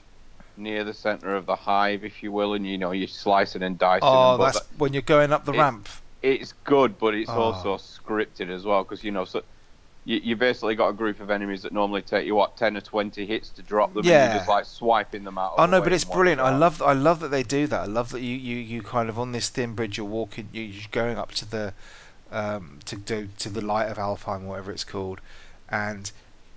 near the center of the hive, if you will, and you know you're slicing and dicing. oh, them, but that's when you're going up the it- ramp. it's good, but it's Oh. also scripted as well because you know so. You, you basically got a group of enemies that normally take you what ten or twenty hits to drop them, and Yeah. you're just like swiping them out. Of Oh no, but it's brilliant. I love I love that they do that. I love that you, you, you kind of on this thin bridge you're walking you, you're going up to the um, to do to the light of Alfheim, whatever it's called, and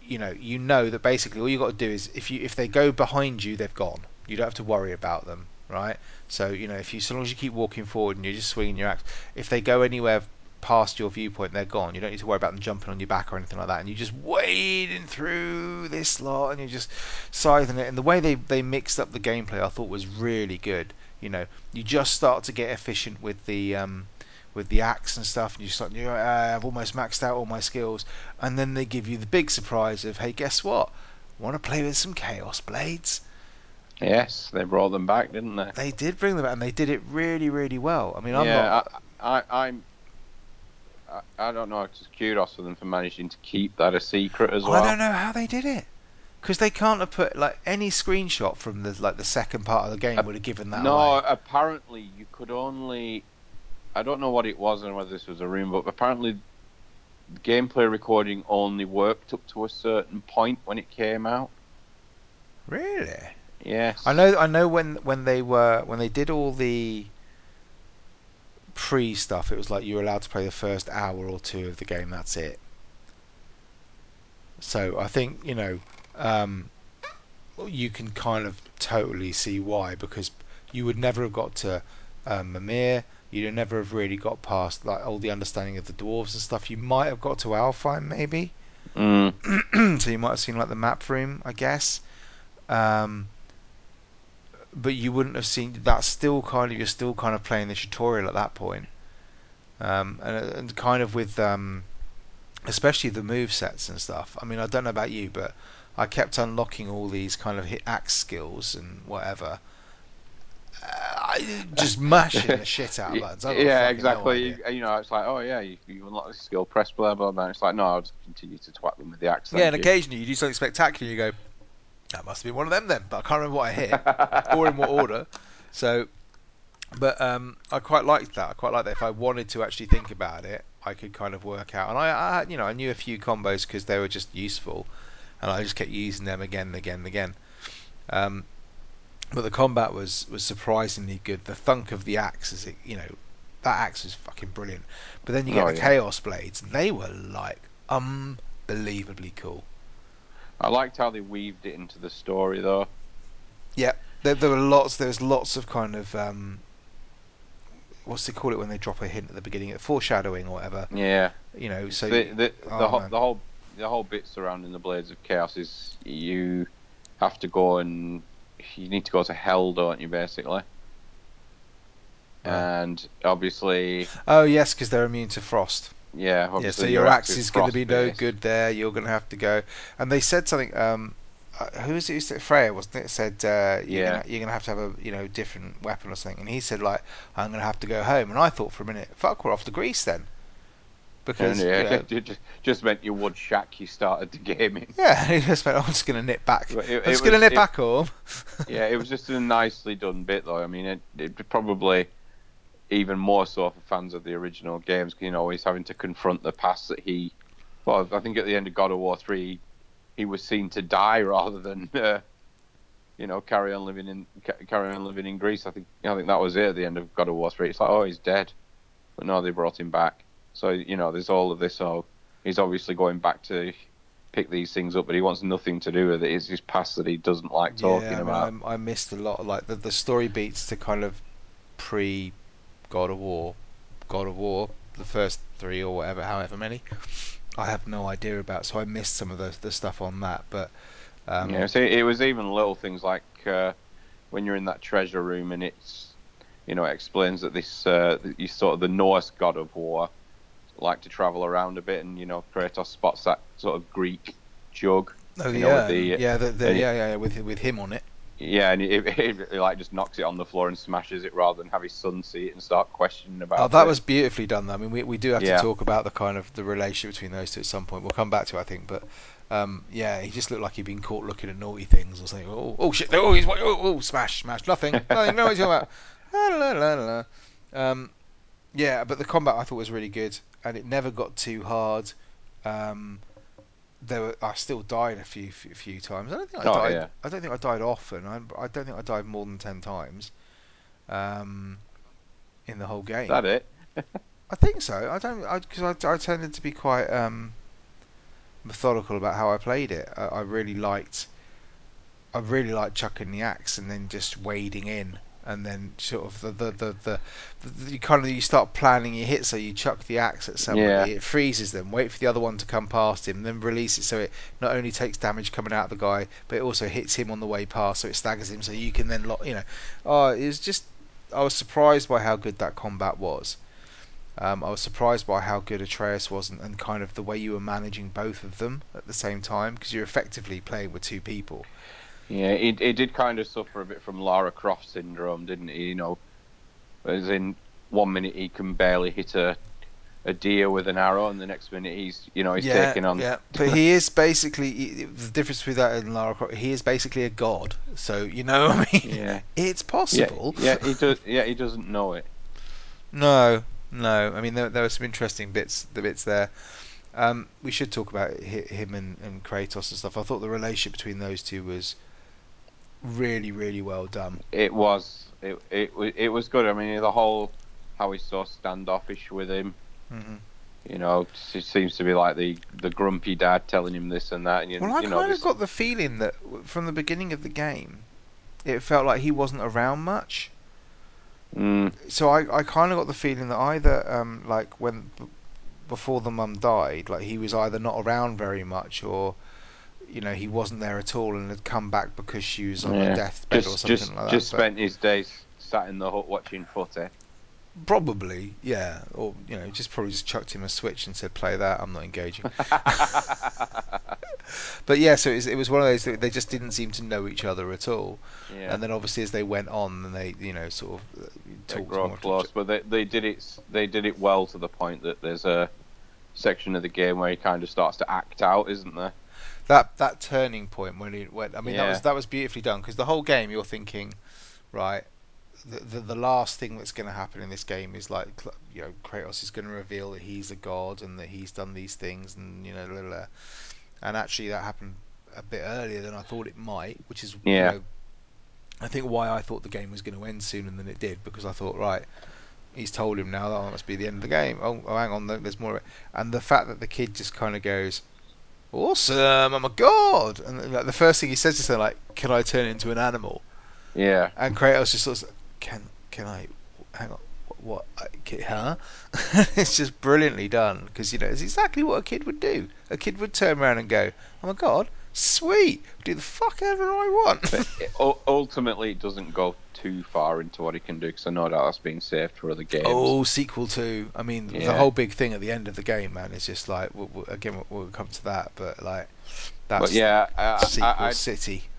you know you know that basically all you got to do is if you if they go behind you, they've gone. You don't have to worry about them, right? So you know if you so long as you keep walking forward and you're just swinging your axe, if they go anywhere past your viewpoint, they're gone. You don't need to worry about them jumping on your back or anything like that. And you're just wading through this lot, and you're just scything it. And the way they they mixed up the gameplay, I thought was really good. You know, you just start to get efficient with the um, with the axe and stuff, and you start, you uh, I've almost maxed out all my skills, and then they give you the big surprise of, hey, guess what? Want to play with some Chaos Blades? Yes, they brought them back, didn't they? They did bring them, out, and they did it really, really well. I mean, I'm yeah, not. I, I, I'm. I, I don't know. It's just kudos for them for managing to keep that a secret as well. I don't know how they did it. Because they can't have put like any screenshot from the like the second part of the game Uh, would have given that no, away. apparently you could only. I don't know what it was and whether this was a room, but apparently gameplay recording only worked up to a certain point when it came out. Really? Yes. I know. I know when when they were when they did all the pre stuff. It was like you were allowed to play the first hour or two of the game. That's it. So I think you know um, you can kind of totally see why because you would never have got to um, Mimir. You'd never have really got past like all the understanding of the dwarves and stuff. You might have got to Alfheim maybe. Mm. so you might have seen like the map room, I guess. Um, but you wouldn't have seen that's still kind of you're still kind of playing the tutorial at that point. Um, and, and kind of with um, especially the move sets and stuff. I mean, I don't know about you, but I kept unlocking all these kind of hit axe skills and whatever. I just mashing the shit out of buttons. Yeah, fucking no exactly. you, know, it's like, oh yeah, you, you unlock this skill, press blah blah blah. It's like, no, I'll just continue to twat them with the axe. Yeah, and you. occasionally you do something spectacular. You go, that must have been one of them then, but I can't remember what I hit or in what order. So, but um, I quite liked that. I quite liked that. If I wanted to actually think about it, I could kind of work out. And I, I you know, I knew a few combos because they were just useful, and I just kept using them again and again and again. Um, but the combat was was surprisingly good. The thunk of the axe, is it, you know, that axe was fucking brilliant. But then you get Oh, the yeah. chaos blades. and They were like unbelievably cool. I liked how they weaved it into the story, though. Yeah, there, there were lots. There was lots of kind of um, what's they call it when they drop a hint at the beginning, foreshadowing or whatever. Yeah. You know, so the the, the, oh, whole, man. the whole the whole bit surrounding the blades of chaos is you have to go and you need to go to hell, don't you? Basically, Right. and obviously, oh yes, because they're immune to frost. yeah, Yeah, obviously so your axe is is going to be no good there. You're going to have to go. And they said something. Um, uh, who was it? who said- Freya wasn't it? Said uh, you're Yeah. gonna you're gonna have to have a you know different weapon or something. And he said like I'm gonna have to go home. And I thought for a minute, fuck, we're off to Greece then, And because yeah, you know, it just, just meant you would shack you started the game in. yeah, he just went. I'm just gonna nip back. It- I'm just gonna was- nip it- back home. Yeah, it was just a nicely done bit, though. I mean, it, it probably even more so for fans of the original games. You know, he's having to confront the past that he Well, I think at the end of God of War three, he was seen to die rather than uh, you know carry on living in carry on living in Greece. I think I think that was it at the end of God of War three. It's like oh he's dead, but no, they brought him back. So you know there's all of this. So he's obviously going back to pick these things up, but he wants nothing to do with it. It's his past that he doesn't like talking yeah, I mean, about. I, I missed a lot. Like the the story beats to kind of pre God of War, God of War, the first three or whatever, however many. I have no idea about, so I missed some of the the stuff on that. But um, Yeah, so it was even little things like uh, when you're in that treasure room and it's, you know, it explains that this, uh, you sort of the Norse god of war like to travel around a bit, and you know, Kratos spots that sort of Greek jug, oh you the know, the, yeah, the, the, yeah, yeah, yeah, with with him on it. yeah, and he, it, it, like just knocks it on the floor and smashes it rather than have his son see it and start questioning about. Oh, that it. was beautifully done. Though. I mean, we we do have Yeah. to talk about the kind of the relationship between those two at some point. We'll come back to, it, I think, but. Um, yeah, he just looked like he'd been caught looking at naughty things or something. Oh, oh shit! Oh, he's oh, oh, smash, smash, nothing, nothing. No, what you're talking about. La, la, la, la. Um, yeah, but the combat I thought was really good, and it never got too hard. Um, there were, I still died a few few, few times. I don't think I Oh died. yeah, I don't think I died often. I, I don't think I died more than ten times. Um, in the whole is game. that it? I think so. I don't because I, I, tended to be quite um, methodical about how I played it. I, I really liked I really liked chucking the axe and then just wading in and then sort of the the, the, the, the you kind of you start planning your hit so you chuck the axe at somebody Yeah. it freezes them wait for the other one to come past him then release it so it not only takes damage coming out of the guy but it also hits him on the way past so it staggers him so you can then lock you know oh it was just I was surprised by how good that combat was um, I was surprised by how good Atreus was and, and kind of the way you were managing both of them at the same time because you're effectively playing with two people. Yeah, he, he did kind of suffer a bit from Lara Croft syndrome, didn't he? You know, as in one minute he can barely hit a, a deer with an arrow, and the next minute he's, you know, he's yeah, taking on. yeah, but he is basically he- the difference between that and Lara Croft. He is basically a god, so you know, I mean, Yeah, it's possible. yeah. He does. Yeah, he doesn't know it. No, no, I mean there, there were some interesting bits, the bits there. Um, we should talk about him and, and Kratos and stuff. I thought the relationship between those two was really, really well done. It was. It it it was good. I mean, the whole how he's so standoffish with him. hmm You know, it seems to be like the the grumpy dad telling him this and that. And you, Well, I you know, kind of got the feeling that from the beginning of the game, it felt like he wasn't around much. Mm, So I, I kind of got the feeling that either um, like when b- before the mum died, like he was either not around very much or you know he wasn't there at all and had come back because she was on her yeah. deathbed or something just like that. just But spent his days sat in the hut watching footy. probably, yeah, or you know, just probably just chucked him a switch and said, "Play that. I'm not engaging." But yeah, so it was, it was one of those that they just didn't seem to know each other at all. yeah. And then obviously as they went on, then they you know sort of uh, they talked grow more. close, but they they did it they did it well to the point that there's a section of the game where he kind of starts to act out, isn't there? That that turning point when he went. I mean, that was that was beautifully done because the whole game you're thinking, right. The, the, the last thing that's going to happen in this game is like you know Kratos is going to reveal that he's a god and that he's done these things and you know blah, blah, blah. and actually that happened a bit earlier than I thought it might which is you know I think why I thought the game was going to end sooner than it did because I thought right he's told him now that must be the end of the game oh, oh hang on there's more and the fact that the kid just kind of goes awesome oh I'm a god. And like the first thing he says is like can I turn into an animal? Yeah. and Kratos just sort of can can I hang on what I- ki- huh? It's just brilliantly done because you know it's exactly what a kid would do. A kid would turn around and go oh my god sweet do the fuck ever I want it, ultimately, it doesn't go too far into what he can do because I know that that's being saved for other games. Oh, sequel two. I mean, the whole big thing at the end of the game, man, is just like we'll, we'll- again we'll, we'll come to that, but like that's But yeah, I, sequel I, I, city.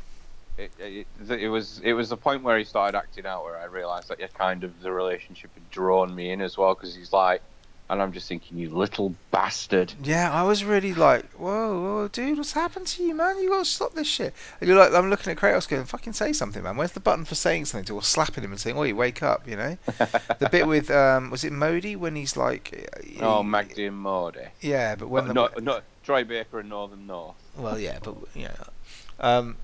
it, it, it was it was the point where he started acting out where I realised that yeah, kind of the relationship had drawn me in as well because he's like, and I'm just thinking, you little bastard. Yeah, I was really like, whoa, whoa, dude, what's happened to you, man? You got to stop this shit. And you're like, I'm looking at Kratos going, fucking say something, man. Where's the button for saying something to, or slapping him and saying, oh, you wake up, you know? The bit with, um, was it Modi when he's like, oh, he- Magni and Modi. yeah, but when Oh, the, no, no, Troy Baker and Nolan North. Well, yeah, but you know, um,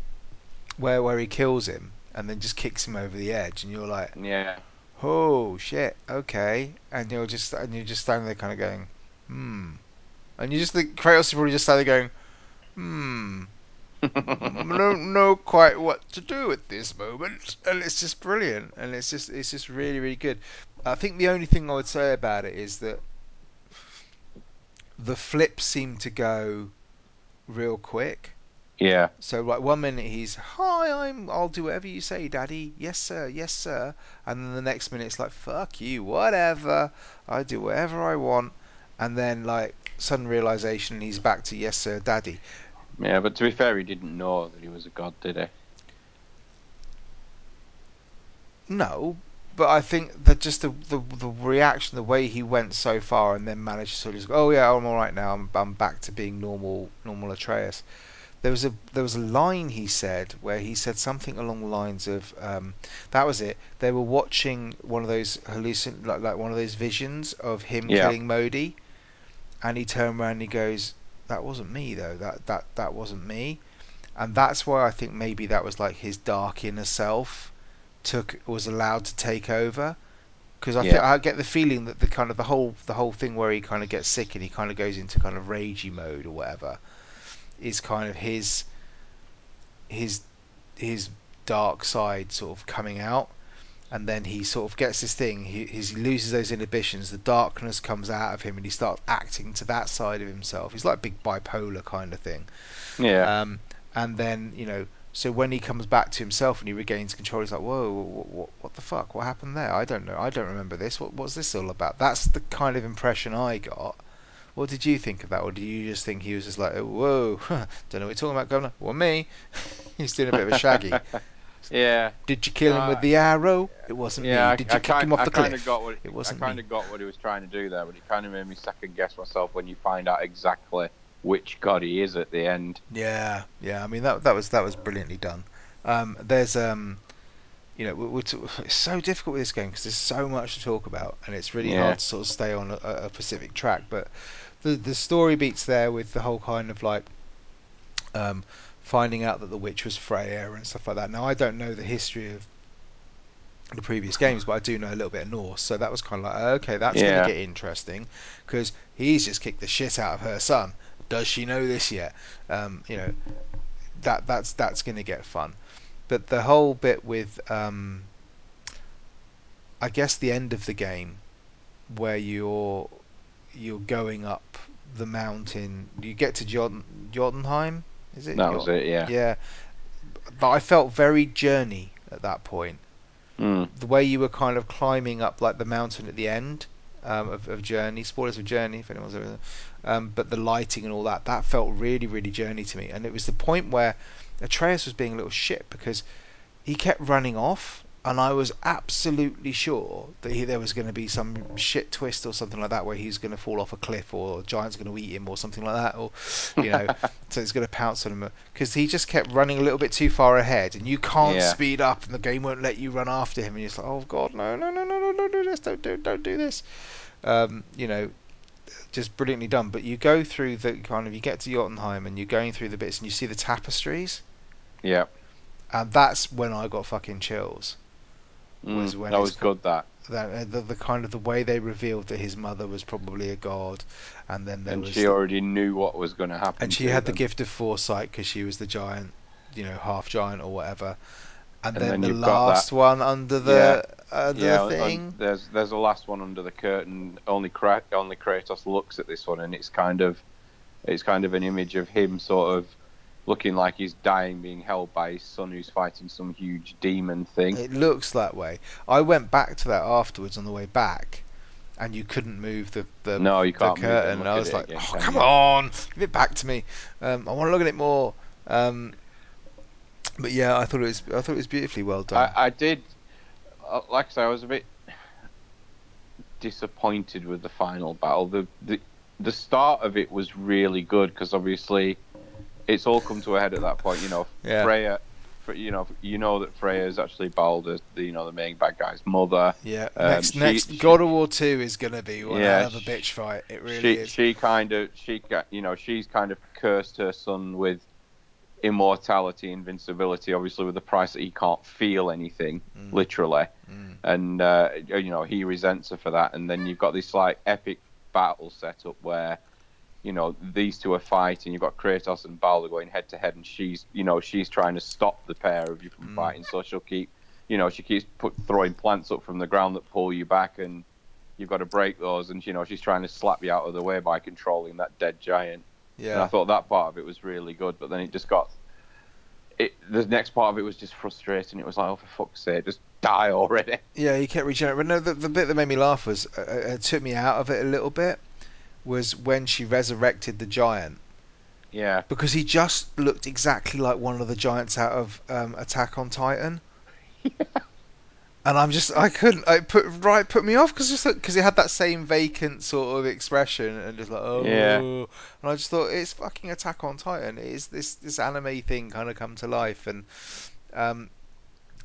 where where he kills him and then just kicks him over the edge, and you're like, Yeah. Oh shit, okay, and you're just and you're just standing there kind of going, hmm, and you just think Kratos is probably just standing there going, hmm. I don't know quite what to do at this moment, and it's just brilliant, and it's just it's just really really good. I think the only thing I would say about it is that the flips seem to go real quick. Yeah. So like one minute he's hi, I'm I'll do whatever you say, Daddy. Yes sir, yes sir. And then the next minute it's like fuck you, whatever. I do whatever I want. And then like sudden realization, he's back to yes sir, Daddy. Yeah, but to be fair, he didn't know that he was a god, did he? No, but I think that just the, the the reaction, the way he went so far, and then managed to sort of, just go, oh yeah, I'm all right now. I'm I'm back to being normal, normal Atreus. There was a there was a line he said where he said something along the lines of, um, that was it. They were watching one of those hallucin like like one of those visions of him Yeah. killing Modi, and he turned around and he goes, that wasn't me though. That that that wasn't me. And that's why I think maybe that was like his dark inner self took was allowed to take over because I Yeah. I get the feeling that the kind of the whole the whole thing where he kind of gets sick and he kind of goes into kind of ragey mode or whatever is kind of his his his dark side sort of coming out and then he sort of gets this thing he, he loses those inhibitions the darkness comes out of him and he starts acting to that side of himself he's like a big bipolar kind of thing Yeah. um, and then you know, so when he comes back to himself and he regains control, he's like, "Whoa, what, what, what the fuck? What happened there? I don't know. I don't remember this. What what's this all about?" That's the kind of impression I got. What did you think of that, or do you just think he was just like, "Whoa, don't know what you're talking about, Governor"? Well, me, he's doing a bit of a shaggy. yeah. Did you kill him Uh, with the arrow? It wasn't Yeah, me. I, Did you I kick kind, him off the kind cliff? of got what It wasn't kind me. of got what he was trying to do there, but it kind of made me second guess myself when you find out exactly which god he is at the end. Yeah, yeah. I mean that that was that was brilliantly done. Um, there's um, you know, we we're t- it's so difficult with this game because there's so much to talk about, and it's really Yeah. hard to sort of stay on a, a specific track. But the the story beats there with the whole kind of like um, finding out that the witch was Freya and stuff like that. Now I don't know the history of the previous games, but I do know a little bit of Norse, so that was kind of like okay, that's going to get interesting because he's just kicked the shit out of her son. Does she know this yet? Um, you know, that that's that's going to get fun. But the whole bit with um, I guess the end of the game where you're you're going up the mountain. You get to Jod- Jotunheim, is it? That was Jot- it, yeah. Yeah, but I felt very journey at that point. Mm. The way you were kind of climbing up like the mountain at the end um, of, of Journey. Spoilers of Journey, if anyone's ever. Um, but the lighting and all that, that felt really, really Journey to me. And it was the point where Atreus was being a little shit because he kept running off, and I was absolutely sure that he, there was going to be some shit twist or something like that where he's going to fall off a cliff or a giant's going to eat him or something like that, or you know, so it's going to pounce on him because he just kept running a little bit too far ahead, and you can't Yeah. speed up, and the game won't let you run after him, and you're just like, oh god, no, no, no, no, no, don't do this, don't do, don't do this, um, you know. Just brilliantly done, but you go through the kind of you get to Jotunheim and you're going through the bits and you see the tapestries, Yeah. and that's when I got fucking chills. Was Mm. when that was good. That that uh, the, the kind of the way they revealed that his mother was probably a god, and then there and was she the- already knew what was going to happen. and she had the gift of foresight because she was the giant, you know, half giant or whatever. And, And then, then the last one under the under yeah, the thing. there's there's a last one under the curtain. Only Kra- only Kratos looks at this one, and it's kind of it's kind of an image of him sort of looking like he's dying, being held by his son, who's fighting some huge demon thing. It looks that way. I went back to that afterwards on the way back, and you couldn't move the the, No, you can't move it and I was like, again, oh, come you?" on, give it back to me. Um, I want to look at it more. Um, but yeah, I thought it was I thought it was beautifully well done. I, I did, uh, like I say, I was a bit disappointed with the final battle. The the the start of it was really good because obviously it's all come to a head at that point. You know, Yeah. Freya you know you know that Freya is actually Baldur, the you know the main bad guy's mother. Yeah. Um, next, she- next she- God of War Two is gonna be one Yeah, hell of a bitch fight. It really she is. she kind of she got you know she's kind of cursed her son with immortality, invincibility, obviously with the price that he can't feel anything, Mm. literally, Mm. and uh, you know he resents her for that. And then you've got this like epic battle set up where you know these two are fighting. You've got Kratos and Baldur going head to head, and she's you know she's trying to stop the pair of you from Mm. fighting. So she'll keep you know she keeps put throwing plants up from the ground that pull you back and. You've got to break those, and you know she's trying to slap you out of the way by controlling that dead giant. Yeah. And I thought that part of it was really good, but then it just got. It, the next part of it was just frustrating. It was like, oh, for fuck's sake, just die already. Yeah, you kept regenerating. But no, the, the bit that made me laugh was uh, uh, it took me out of it a little bit. Was when she resurrected the giant Yeah, because he just looked exactly like one of the giants out of um, Attack on Titan. And I'm just, I couldn't, I put right, put me off because just because he had that same vacant sort of expression and just like oh, Yeah. and I just thought it's fucking Attack on Titan. It is this this anime thing kind of come to life, and um,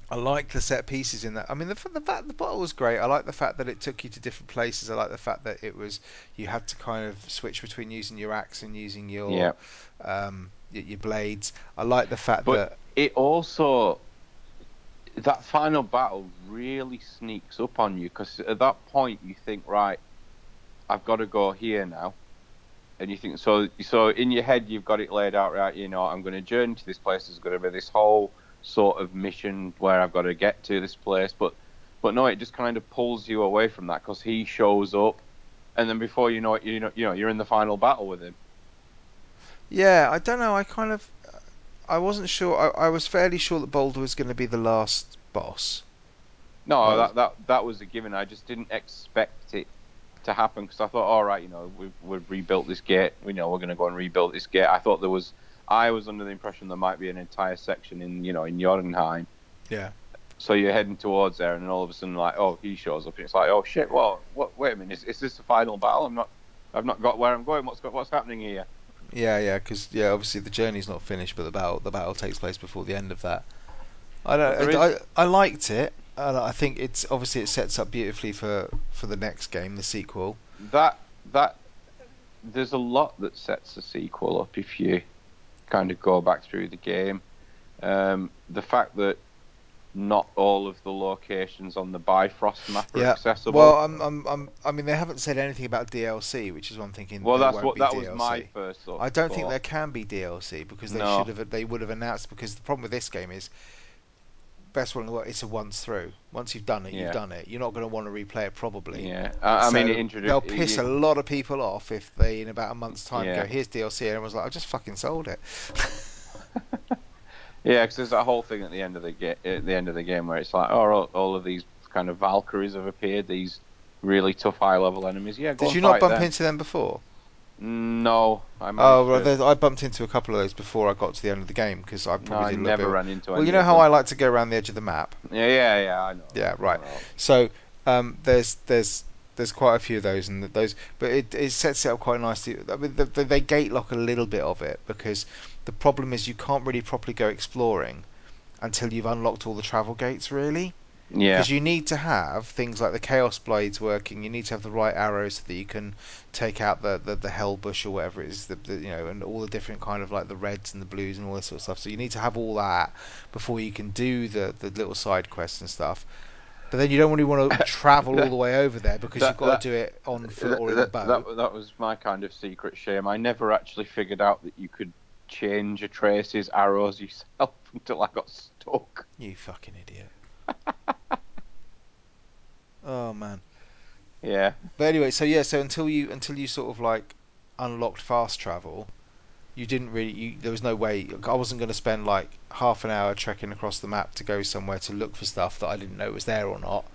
I like the set pieces in that. I mean, the the the bottle was great. I like the fact that it took you to different places. I like the fact that it was you had to kind of switch between using your axe and using your yeah. um, your, your blades. I like the fact But that it also that final battle really sneaks up on you because at that point you think, right, I've got to go here now, and you think so. So in your head you've got it laid out, right? You know, I'm going to journey to this place. There's going to be this whole sort of mission where I've got to get to this place, but but no, it just kind of pulls you away from that because he shows up, and then before you know it, you know, you know, you're in the final battle with him. yeah, I don't know. I kind of I wasn't sure. I, I was fairly sure that Baldur was going to be the last boss. No, Well, that that that was a given. I just didn't expect it to happen because I thought, all right, you know, we've we've rebuilt this gate. We know we're going to go and rebuild this gate. I thought there was. I was under the impression there might be an entire section in you know in Jotunheim. Yeah. So you're heading towards there, and then all of a sudden, like, oh, he shows up, and it's like, oh shit, well, what? Wait a minute, is, is this the final battle? I'm not, I've not got where I'm going. What's got, what's happening here? Yeah, yeah, because yeah, obviously the journey's not finished, but the battle the battle takes place before the end of that. I don't. I, I, I liked it. And I think it's obviously it sets up beautifully for for the next game, the sequel. That that there's a lot that sets the sequel up if you kind of go back through the game. Um, the fact that not all of the locations on the Bifrost map are Yeah. accessible. Well, I'm, I'm, I'm, I mean, they haven't said anything about DLC, which is one thinking. Well, that's won't what be that DLC. was my first thought. I don't think there can be DLC because they No. should have. They would have announced because the problem with this game is best one in the world. It's a once through. Once you've done it, Yeah. you've done it. You're not going to want to replay it probably. Yeah, I, I mean, So it introduced. they'll piss a lot of people off if they in about a month's time Yeah. go, "Here's DLC," and was like, "I just fucking sold it." Yeah, because there's that whole thing at the end of the ga- at the end of the game where it's like, oh, all, all of these kind of Valkyries have appeared. These really tough high level enemies. Yeah, go Did you not bump them. into them before? No, I Oh, well, there's- I bumped into a couple of those before I got to the end of the game because I no, probably I did a little never bit. ran into. Well, any you know of how them. I like to go around the edge of the map. Yeah, yeah, yeah. I know. Yeah, right. So um, there's there's there's quite a few of those, and those, but it, it sets it up quite nicely. I mean, they, they gate lock a little bit of it because the problem is you can't really properly go exploring until you've unlocked all the travel gates, really. Yeah, Because you need to have things like the chaos blades working. You need to have the right arrows so that you can take out the the, the hell bush or whatever it is, the, the you know, and all the different kind of like the reds and the blues and all this sort of stuff. So you need to have all that before you can do the the little side quests and stuff. But then you don't really want to travel all the way over there because That- you've got that- to do it on foot or in a boat. that, that was my kind of secret shame. I never actually figured out that you could change Atreus's arrows yourself until I got stuck. You fucking idiot. oh man. Yeah, But anyway, so yeah, so until you until you sort of like unlocked fast travel, you didn't really. You, there was no way. I wasn't going to spend like half an hour trekking across the map to go somewhere to look for stuff that I didn't know was there or not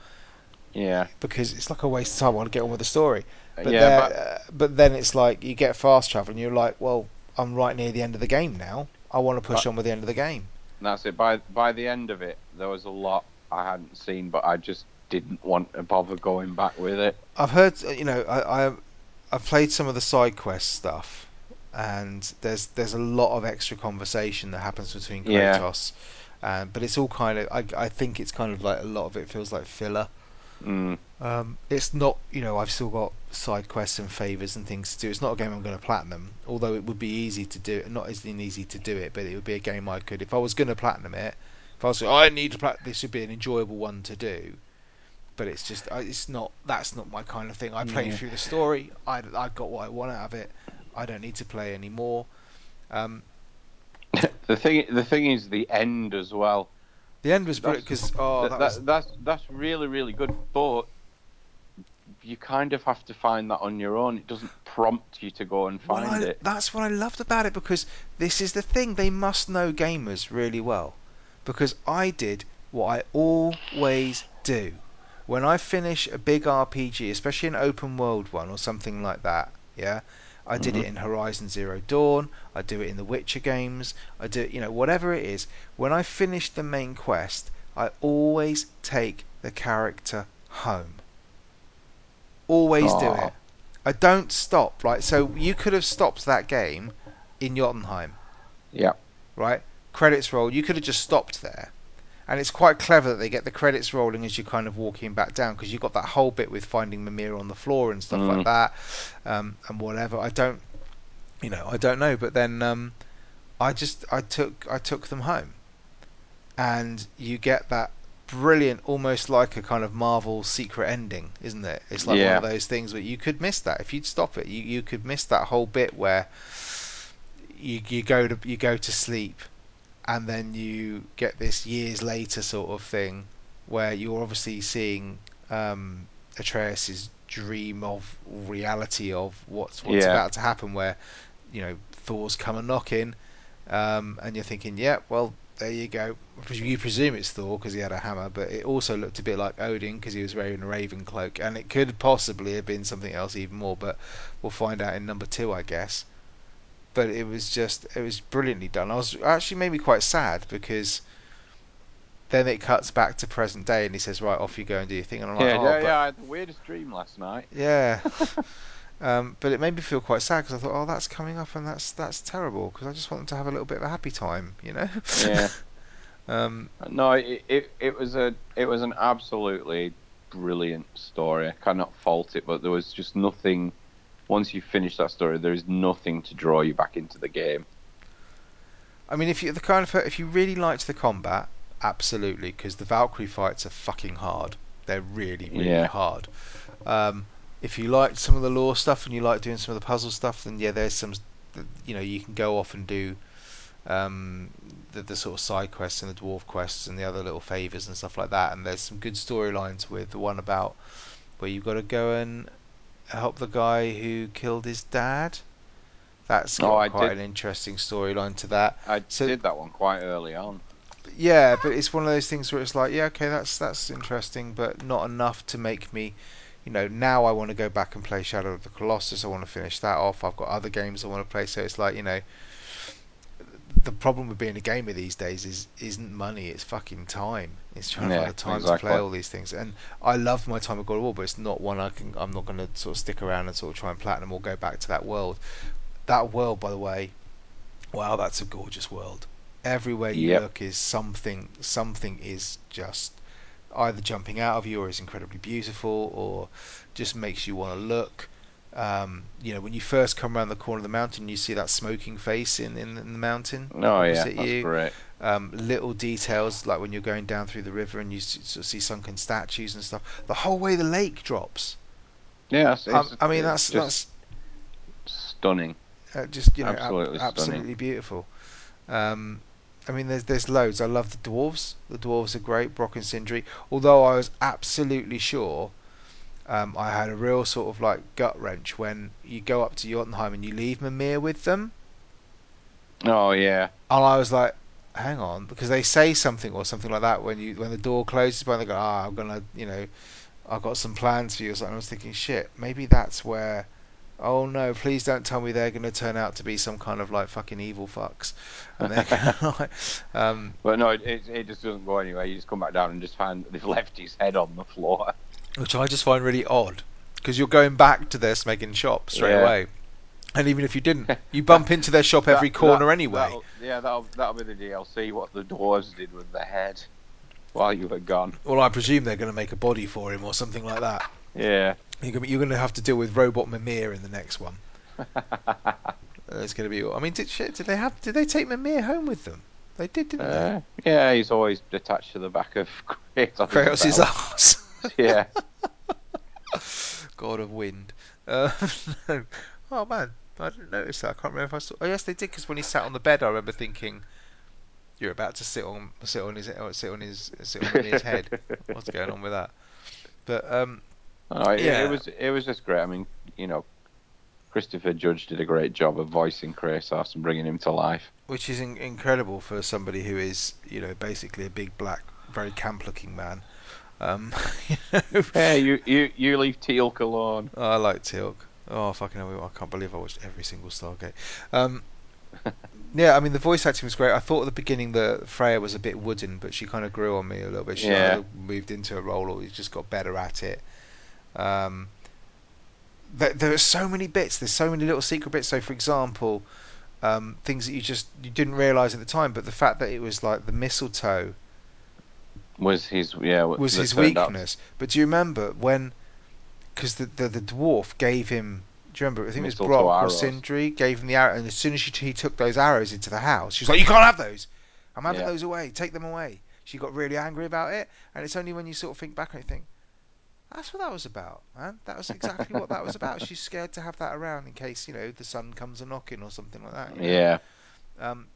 yeah, because it's like a waste of time. I want to get on with the story. But yeah. there, but uh, but then it's like you get fast travel and you're like, well, I'm right near the end of the game now. I want to push But- on with the end of the game. that's it. By by the end of it, there was a lot I hadn't seen, but I just didn't want to bother going back with it. I've heard, uh, you know, I, I I've played some of the side quest stuff, and there's there's a lot of extra conversation that happens between Yeah. Kratos Um, but it's all kind of I, I think it's kind of like a lot of it feels like filler. Mm. Um, it's not, you know, I've still got side quests and favors and things to do. It's not a game I'm going to platinum, although it would be easy to do. Not as easy to do it, but it would be a game I could, if I was going to platinum it. If I was, I need to platinum. This would be an enjoyable one to do. But it's just, it's not. That's not my kind of thing. I played Yeah. through the story. I, I got what I want out of it. I don't need to play anymore. Um, the thing, the thing is the end as well. the end was That's- brilliant because oh, that, that, that- was that's that's really really good, but you kind of have to find that on your own. It doesn't prompt you to go and Well, find I, it. That's what I loved about it because this is the thing. They must know gamers really well. Because I did what I always do. When I finish a big RPG, especially an open world one or something like that, yeah, I did it Mhm. in Horizon Zero Dawn. I do it in the Witcher games. I do, it, you know, whatever it is. When I finish the main quest, I always take the character home. Always do it. I don't stop. Right, so you could have stopped that game in Jotunheim, Yeah. right? Credits roll. You could have just stopped there, and it's quite clever that they get the credits rolling as you're kind of walking back down because you've got that whole bit with finding Mimir on the floor and stuff Mm. like that, um, and whatever. I don't, you know, I don't know. But then um, I just I took I took them home, and you get that brilliant, almost like a kind of Marvel secret ending, isn't it? It's like one of those things where you could miss that if you'd stop it. You you could miss that whole bit where you you go to you go to sleep, and then you get this years later sort of thing where you're obviously seeing um, Atreus's dream of reality of what's what's Yeah. about to happen, where you know Thor's come a knocking, um, and you're thinking, yeah, well there you go. You presume it's Thor because he had a hammer, but it also looked a bit like Odin because he was wearing a raven cloak, and it could possibly have been something else even more. But we'll find out in number two, I guess. But it was just, it was brilliantly done. I was actually made me quite sad because then it cuts back to present day, and he says, "Right, off you go and do your thing." And I'm like, Yeah, "Oh, yeah, yeah. I had the weirdest dream last night. yeah." Um, but it made me feel quite sad because I thought, oh, that's coming up and that's that's terrible because I just want them to have a little bit of a happy time, you know. Yeah. um, No, it, it it was a it was an absolutely brilliant story. I cannot fault it, but there was just nothing. Once you finish that story, there is nothing to draw you back into the game. I mean, if you the kind of if you really liked the combat, absolutely, because the Valkyrie fights are fucking hard. They're really, really Yeah. hard. Um, if you liked some of the lore stuff and you like doing some of the puzzle stuff, then yeah, there's some. You know, you can go off and do um, the, the sort of side quests and the dwarf quests and the other little favors and stuff like that. And there's some good storylines with the one about where you've got to go and help the guy who killed his dad. That's Oh, got I quite did- an interesting storyline to that. I So- did that one quite early on. Yeah, but it's one of those things where it's like, yeah, okay, that's that's interesting, but not enough to make me, you know, now I want to go back and play Shadow of the Colossus. I want to finish that off. I've got other games I want to play, so it's like, you know, the problem with being a gamer these days is isn't money, it's fucking time. It's trying to find the time to play all these things. And I love my time of God of War, but it's not one I can. I'm not going to sort of stick around and sort of try and platinum or go back to that world. That world, by the way, wow, that's a gorgeous world. Everywhere you Yep. look is something. Something is just either jumping out of you or is incredibly beautiful or just makes you want to look. Um, you know, when you first come around the corner of the mountain, you see that smoking face in, in, in the mountain Oh yeah, that's you. great. Um, little details like when you're going down through the river and you s- sort of see sunken statues and stuff. The whole way the lake drops. Yeah, it's, Um, it's- I mean, that's just stunning. uh, just you know ab- absolutely stunning. absolutely beautiful. Um, I mean, there's there's loads. I love the dwarves. The dwarves are great. Brock and Sindri. Although I was absolutely sure, um, I had a real sort of like gut wrench when you go up to Jotunheim and you leave Mimir with them, Oh yeah, and I was like, hang on, because they say something or something like that when you when the door closes, when they go, ah, I'm gonna, you know, I've got some plans for you something. I was thinking, shit, maybe that's where. Oh no! Please don't tell me they're going to turn out to be some kind of like fucking evil fucks, and like, um, but no, it, it it just doesn't go anywhere. You just come back down and just find they've left his head on the floor. Which I just find really odd because you're going back to their smaking shop straight Yeah. away. And even if you didn't, you bump into their shop every That- corner that- anyway. that'll- yeah, that'll that'll be the DLC. What the dwarves did with the head while you were gone. Well, I presume they're going to make a body for him or something like that. Yeah. You're going, to, you're going to have to deal with Robot Mimir in the next one. It's going to be. I mean, did shit, did they have? Did they take Mimir home with them? They did, didn't they? Uh, yeah, he's always attached to the back of Kratos. Kratos' ass. Yeah. God of Wind. Uh, no. Oh man, I didn't notice that. I can't remember if I saw. Oh yes, they did because when he sat on the bed, I remember thinking, "You're about to sit on sit on his sit on his sit on Mimir's head." What's going on with that? But um, Oh, it, Yeah. it was it was just great. I mean, you know, Christopher Judge did a great job of voicing Kratos and bringing him to life. which is in- incredible for somebody who is, you know, basically a big black, very camp-looking man. Um, you know, Hey, you you you leave Teal'c alone. Oh, I like Teal'c. Oh, fucking hell, I can't believe I watched every single Stargate. Um, yeah, I mean, the voice acting was great. I thought at the beginning that Freya was a bit wooden, but she kind of grew on me a little bit. She Yeah. either moved into a role or just got better at it. Um, there, there are so many bits. There's so many little secret bits. So, for example, um, things that you just you didn't realize at the time, but the fact that it was like the mistletoe Was his yeah was his weakness. But do you remember when? Because the, the the dwarf gave him. Do you remember? I think it was Brock or. Sindri gave him the arrow, and as soon as she, he took those arrows into the house, she was like, "You can't have those. I'm having Yeah. those away. Take them away." She got really angry about it, and it's only when you sort of think back and you think, "That's what that was about, man. That was exactly what that was about." She's scared to have that around in case you know the sun comes a knocking or something like that. you know? Yeah, um,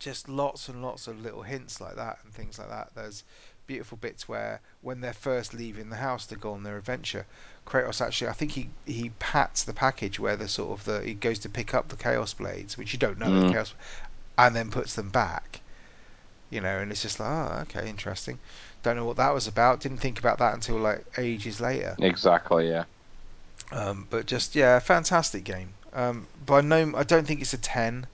just lots and lots of little hints like that and things like that. There's beautiful bits where when they're first leaving the house to go on their adventure, Kratos actually, I think he he pats the package where the sort of the he goes to pick up the Chaos Blades, which you don't know Mm. Chaos, and then puts them back. You know, and it's just like, oh, okay, interesting. Don't know what that was about. Didn't think about that until like ages later. exactly. Yeah, Um, but just yeah, fantastic game. Um, by no, I don't think it's a ten.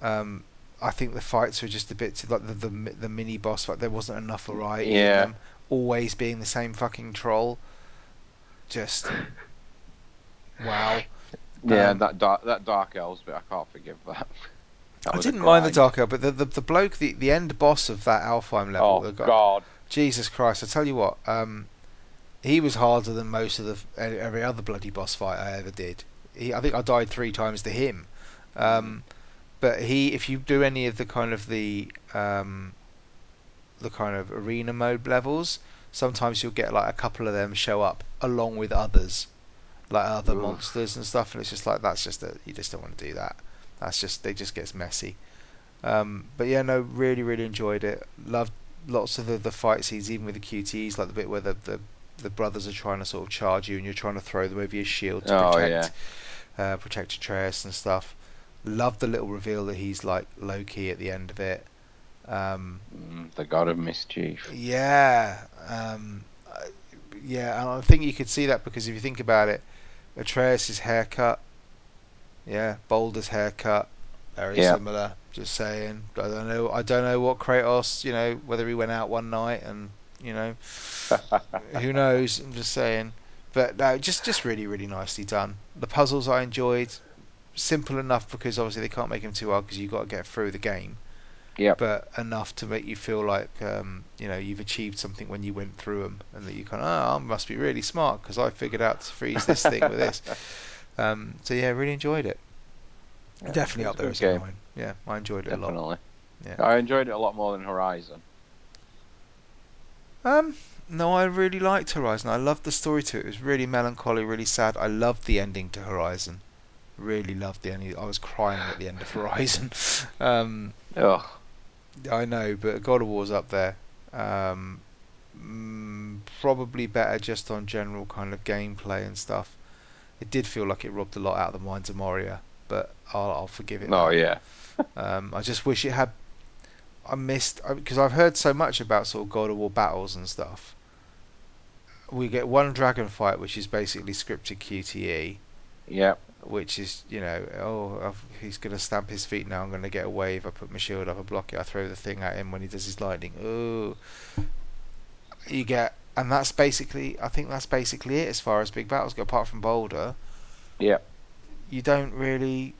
Um, I think the fights were just a bit too, like the, the the mini boss fight. There wasn't enough variety Yeah. them. Always being the same fucking troll. Just wow. yeah. Um, that dark that dark elves bit, I can't forgive that. That I didn't mind the. Dark Elf, but the, the the bloke, the the end boss of that Alfheim level, Oh guy- God, Jesus Christ! I tell you what, um, he was harder than most of the every other bloody boss fight I ever did. He, I think I died three times to him. Um, but he, if you do any of the kind of the um, the kind of arena mode levels, sometimes you'll get like a couple of them show up along with others, like other monsters and stuff, and it's just like that's just a, you just don't want to do that. That's just they just gets messy. Um, but yeah, no, really, really enjoyed it. Loved lots of the, the fight scenes, even with the QTEs, like the bit where the, the the brothers are trying to sort of charge you and you're trying to throw them over your shield to Oh, protect uh, protect Atreus and stuff. Loved the little reveal that he's like Loki at the end of it. Um, Mm, the god of mischief. yeah, um, I- yeah, and I think you could see that because if you think about it, Atreus' haircut, yeah, Baldur's haircut, very Yeah. similar. Just saying. I don't know. I don't know what Kratos, you know, whether he went out one night and you know, who knows? I'm just saying. But no, just just really really nicely done. The puzzles I enjoyed, simple enough because obviously they can't make them too hard because you've got to get through the game. Yep. But enough to make you feel like um, you know you've achieved something when you went through them, and that you kind of oh I must be really smart because I figured out to freeze this thing with this. Um, so yeah, really enjoyed it. Yeah, Definitely it up there good as game. a. Yeah, I enjoyed it a lot. Yeah. I enjoyed it a lot more than Horizon. Um, no, I really liked Horizon. I loved the story to it. It was really melancholy, really sad. I loved the ending to Horizon. Really loved the ending. I was crying at the end of Horizon. um, Ugh. I know, but God of War's up there. Um, mm, probably better just on general kind of gameplay and stuff. It did feel like it robbed a lot out of the Mines of Moria, but I'll, I'll forgive it. Oh yeah. Um, I just wish it had. I missed because I've heard so much about sort of God of War battles and stuff. We get one dragon fight, which is basically scripted QTE, Yeah. which is you know, oh, I've, he's gonna stamp his feet now. I'm gonna get a wave. I put my shield up, I block it. I throw the thing at him when he does his lightning. Oh, you get, and that's basically. I think that's basically it as far as big battles go. Apart from Baldur, Yeah. you don't really,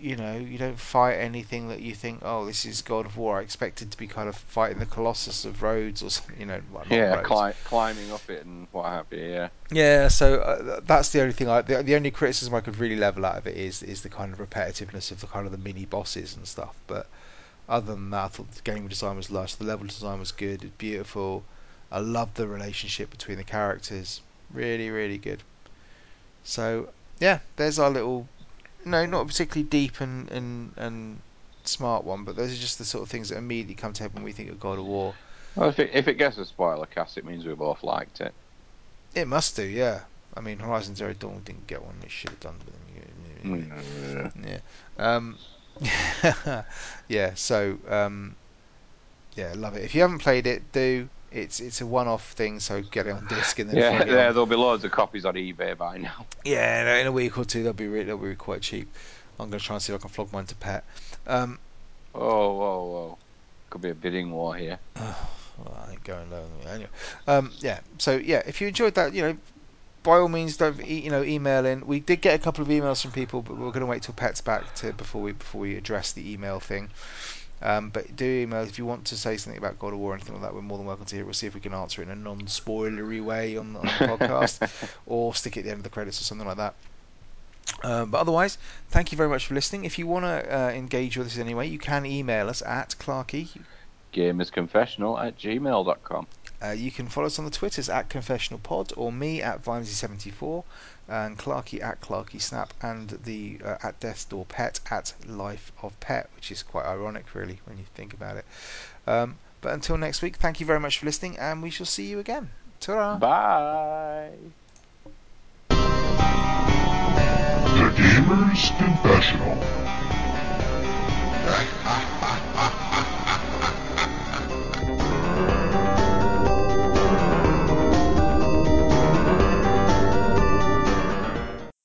you know, you don't fight anything that you think, oh, this is God of War. I expected to be kind of fighting the Colossus of Rhodes or something, you know, well, not yeah, cli- climbing up it and what have you. Yeah. Yeah, so uh, that's the only thing. I the, the only criticism I could really level out of it is is the kind of repetitiveness of the kind of the mini bosses and stuff. But other than that, I thought the game design was lush. The level design was good, it's beautiful. I loved the relationship between the characters. Really, really good. So yeah, there's our little, no, not a particularly deep and and and smart one, but those are just the sort of things that immediately come to head when we think of God of War. Well, if it if it gets a spoiler cast, it means we both liked it. It must do, yeah. I mean, Horizon Zero Dawn didn't get one; it should have done. But Mm. Yeah. Um, yeah. So um, yeah, love it. If you haven't played it, do. It's it's a one-off thing, so get it on disc and then Yeah, flog it there, on. there'll be loads of copies on eBay by now. Yeah, in a- week or two, they'll be re- they'll be quite cheap. I'm gonna try and see if I can flog mine to pet. Um, Oh, whoa, whoa. Could be a bidding war here. well, I ain't going low anyway. Um, yeah. So yeah, if you enjoyed that, you know, by all means, don't e- you know email in. We did get a couple of emails from people, but we're going to wait till Pet's back to before we before we address the email thing. Um, but do email if you want to say something about God of War or anything like that. We're more than welcome to hear. it. We'll see if we can answer it in a non-spoilery way on, on the podcast, or stick it at the end of the credits or something like that. Um, but otherwise, thank you very much for listening. If you want to uh, engage with us anyway, you can email us at Clarky. Gamersconfessional at gmail.com. Uh, you can follow us on the Twitters at Confessional Pod or me at Vimesy74 and Clarky at Clarky Snap and the uh, at Death's Door Pet at Life of Pet, which is quite ironic, really, when you think about it. Um, but until next week, thank you very much for listening, and we shall see you again. Ta-ra. Bye. The Gamer's Confessional.